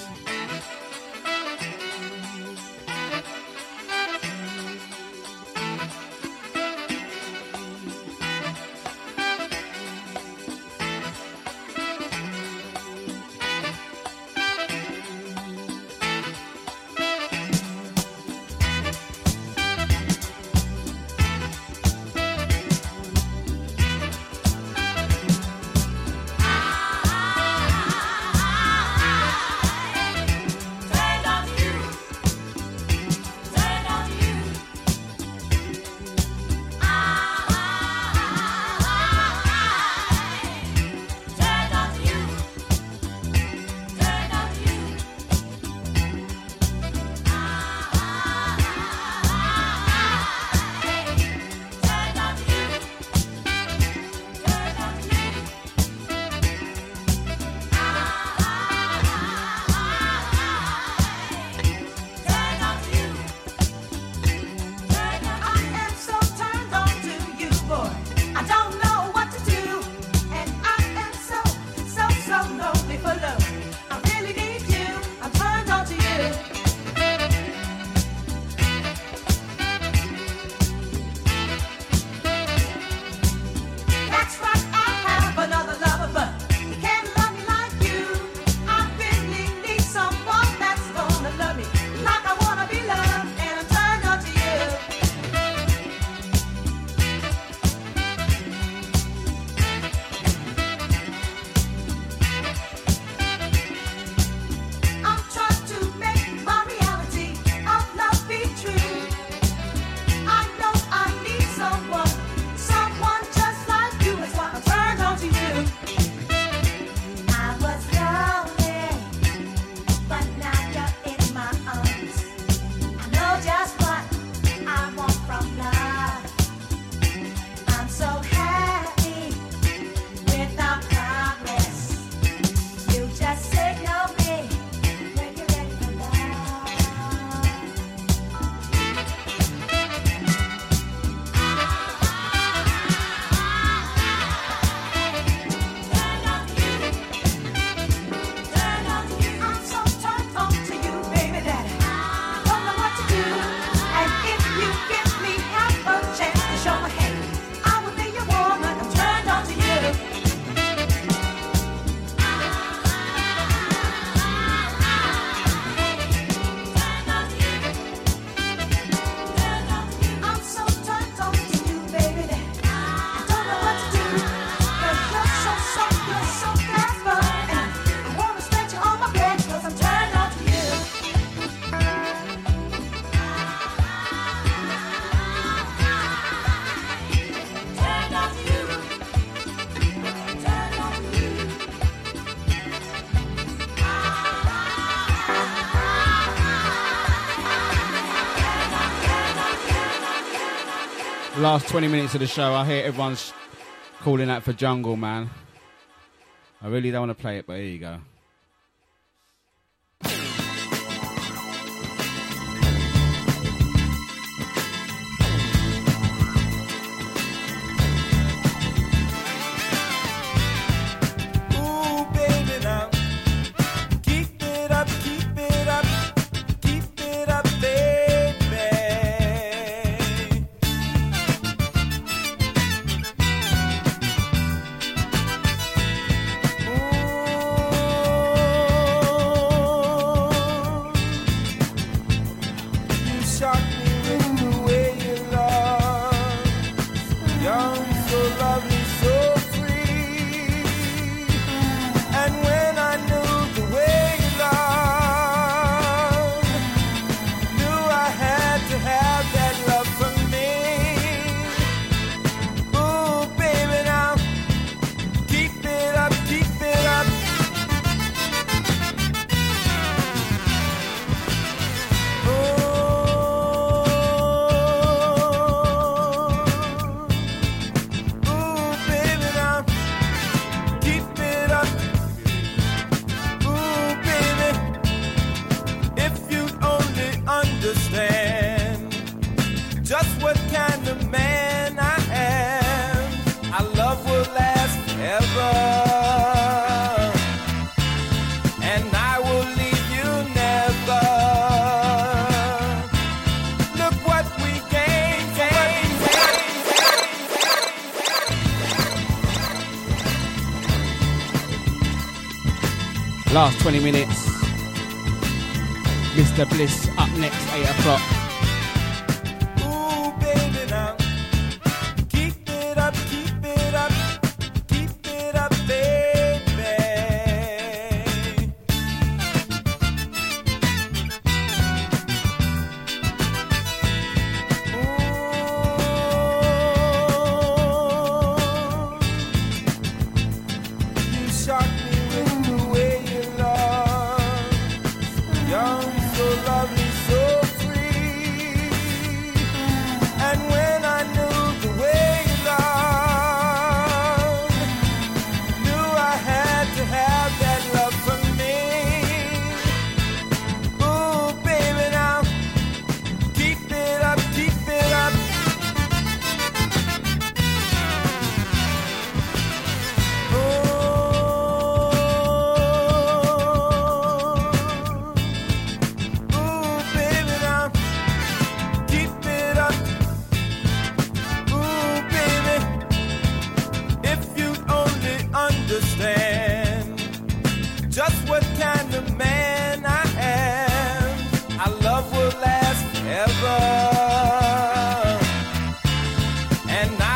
Last 20 minutes of the show, I hear everyone's calling out for Jungle, man. I really don't want to play it, but here you go. and I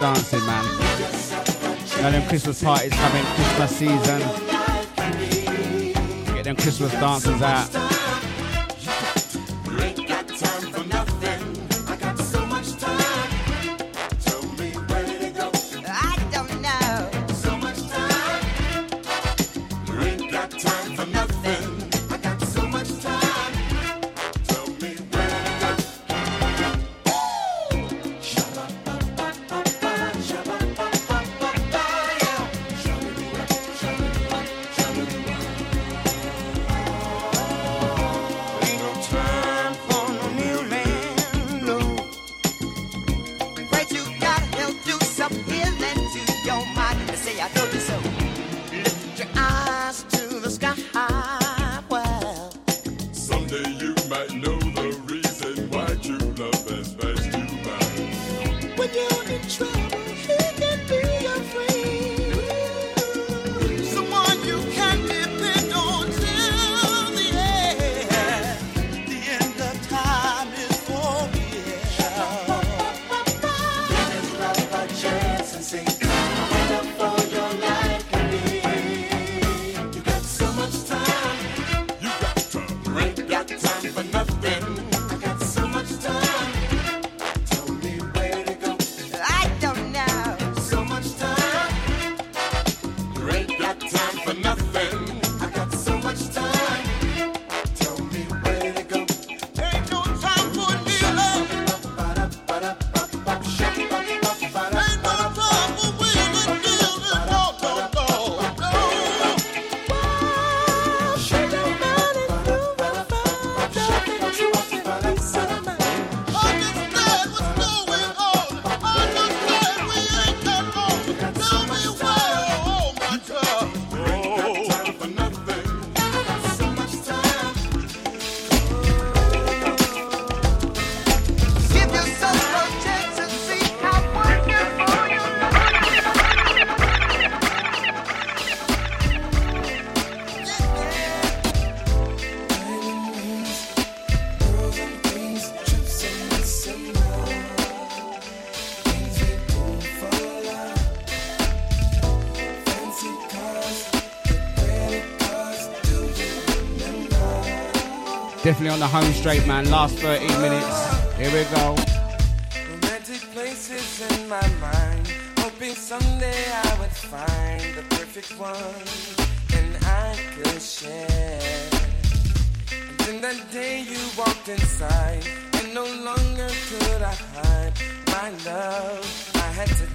dancing, man. You know them Christmas parties coming, Christmas season. Get them Christmas dancers out. Definitely on the home straight, man. Last 13 minutes. Here we go. Romantic places in my mind. Hoping someday I would find the perfect one and I could share. And then that day you walked inside, and no longer could I hide my love. I had to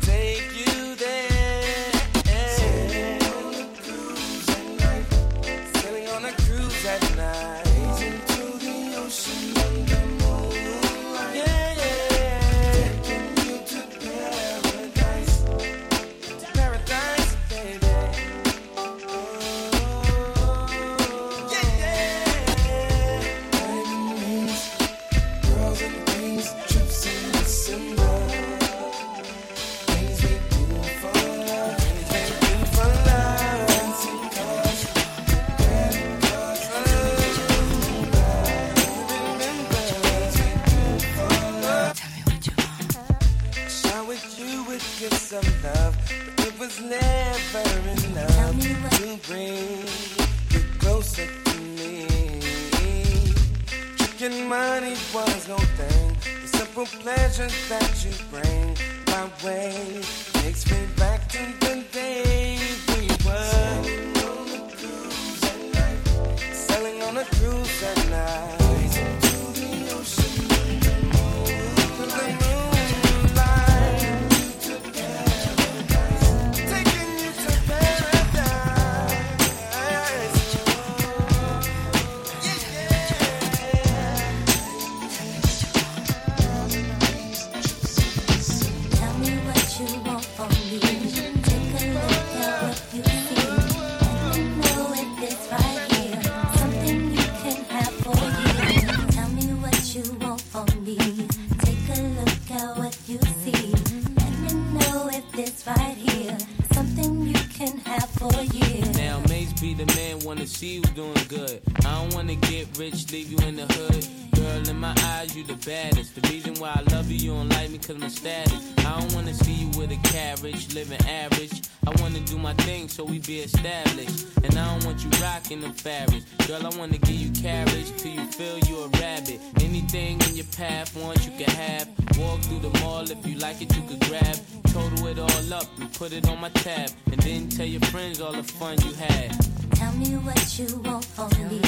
I don't wanna see you with a carriage, living average. I wanna do my thing so we be established. And I don't want you rocking the fabrics. Girl, I wanna give you carriage till you feel you a rabbit. Anything in your path, once you can have. Walk through the mall, if you like it, you could grab. Total it all up and put it on my tab. And then tell your friends all the fun you had. Tell me what you want from me.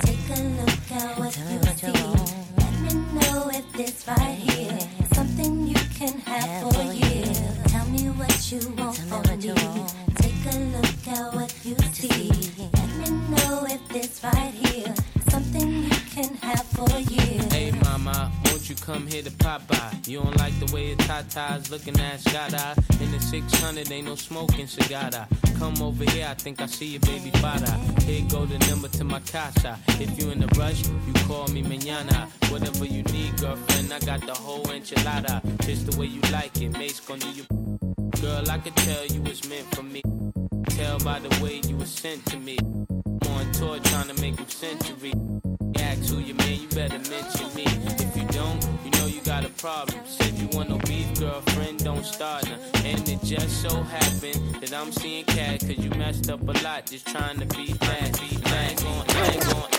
Take a look at what you see. Let me know if it's right here. Can have for you. Tell me what you want from me. Take a look at what you see. Let me know if it's right here. Come here to Popeye? You don't like the way your tatas looking at shot. In the 600, ain't no smoking cigar. Come over here, I think I see your baby father. Here go the number to my casa. If you in a rush, you call me mañana. Whatever you need, girlfriend, I got the whole enchilada. Just the way you like it, Mase gon' do you. Girl, I could tell you was meant for me. Tell by the way you were sent to me. On tour trying to make them century. Ask who you man, you better mention me. If you don't, you know you got a problem. Said you want no beef, girlfriend, don't start now. And it just so happened that I'm seeing cat, cause you messed up a lot just trying to be that. Be that. I ain't gon'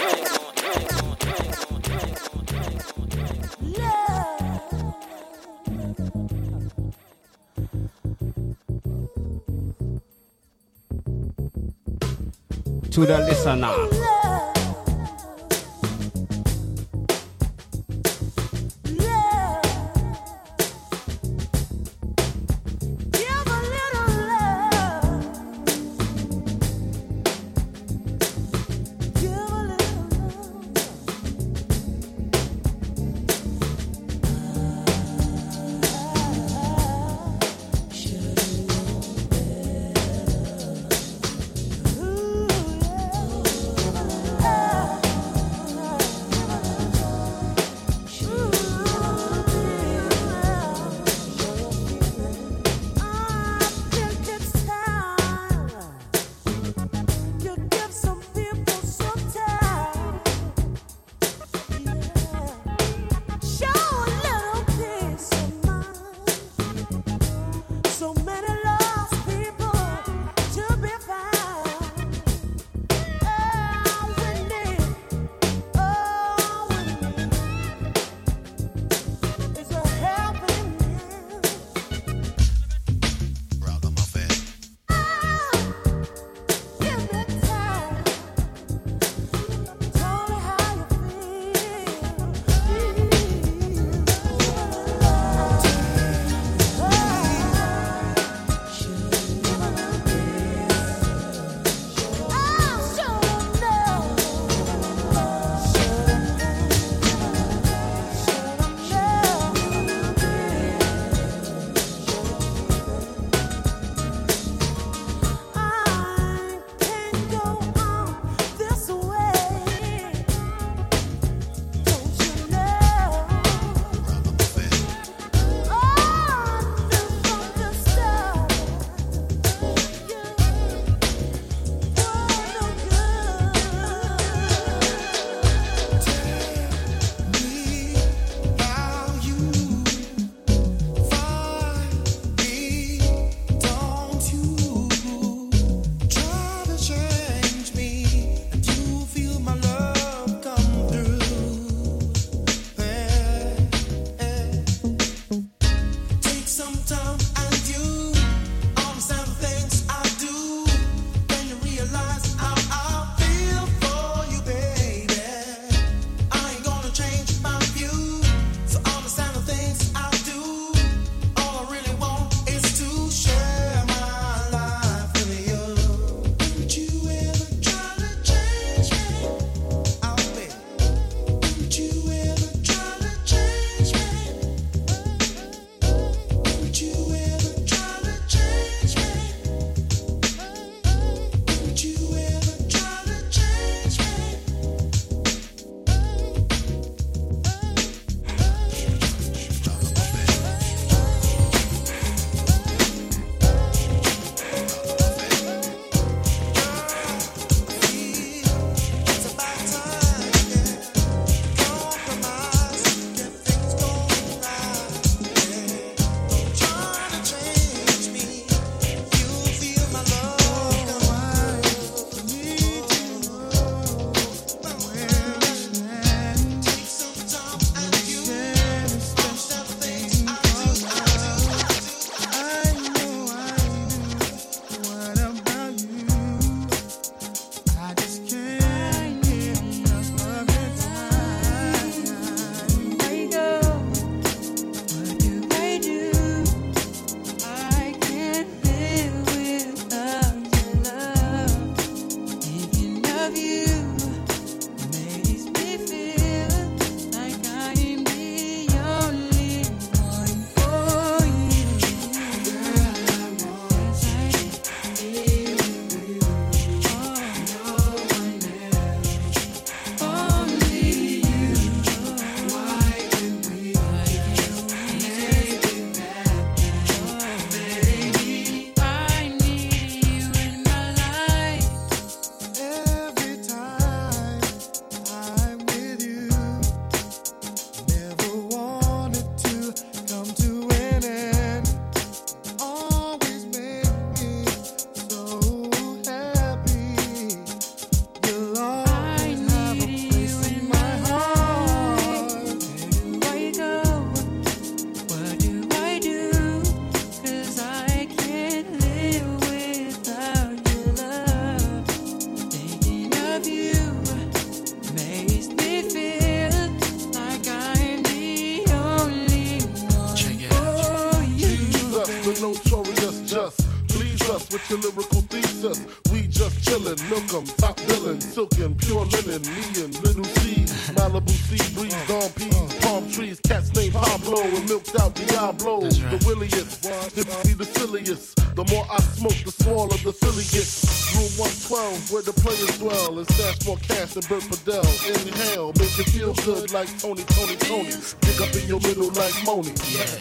more cash than Bert Fidel. Inhale, make you feel good like Tony, Toni, Toné. Pick up in your middle like Moni.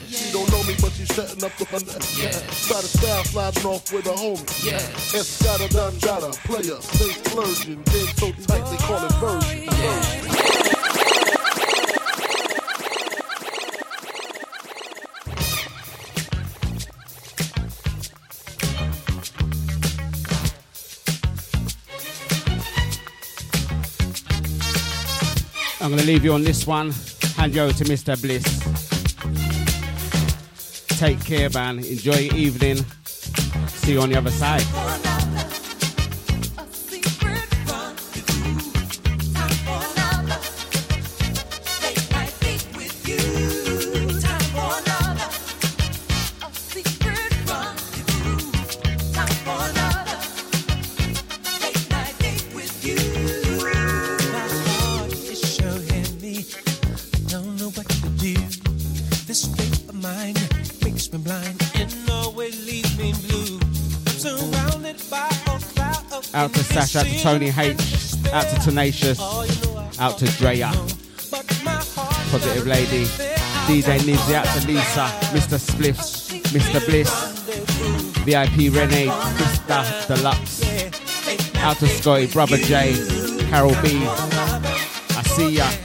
She don't know me, but she's setting up the fun. Yeah. Try to style sliding off with a homie. Yeah. Escada, done, dada, player, stay splurging. Game so tight, they call it version. version. Going to leave you on this one. Hand you over to Mr. Bliss. Take care, man. Enjoy your evening. See you on the other side. Tony H, out to Tenacious, out to Drea, Positive Lady, DJ Nizzy, out to Lisa, Mr. Spliffs, Mr. Bliss, VIP Renee, Mr. Deluxe, out to Scotty, Brother J, Carol B. I see ya.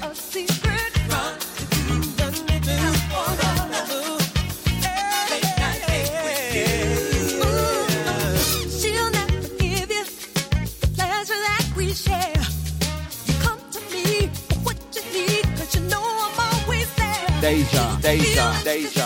Deja, Deja,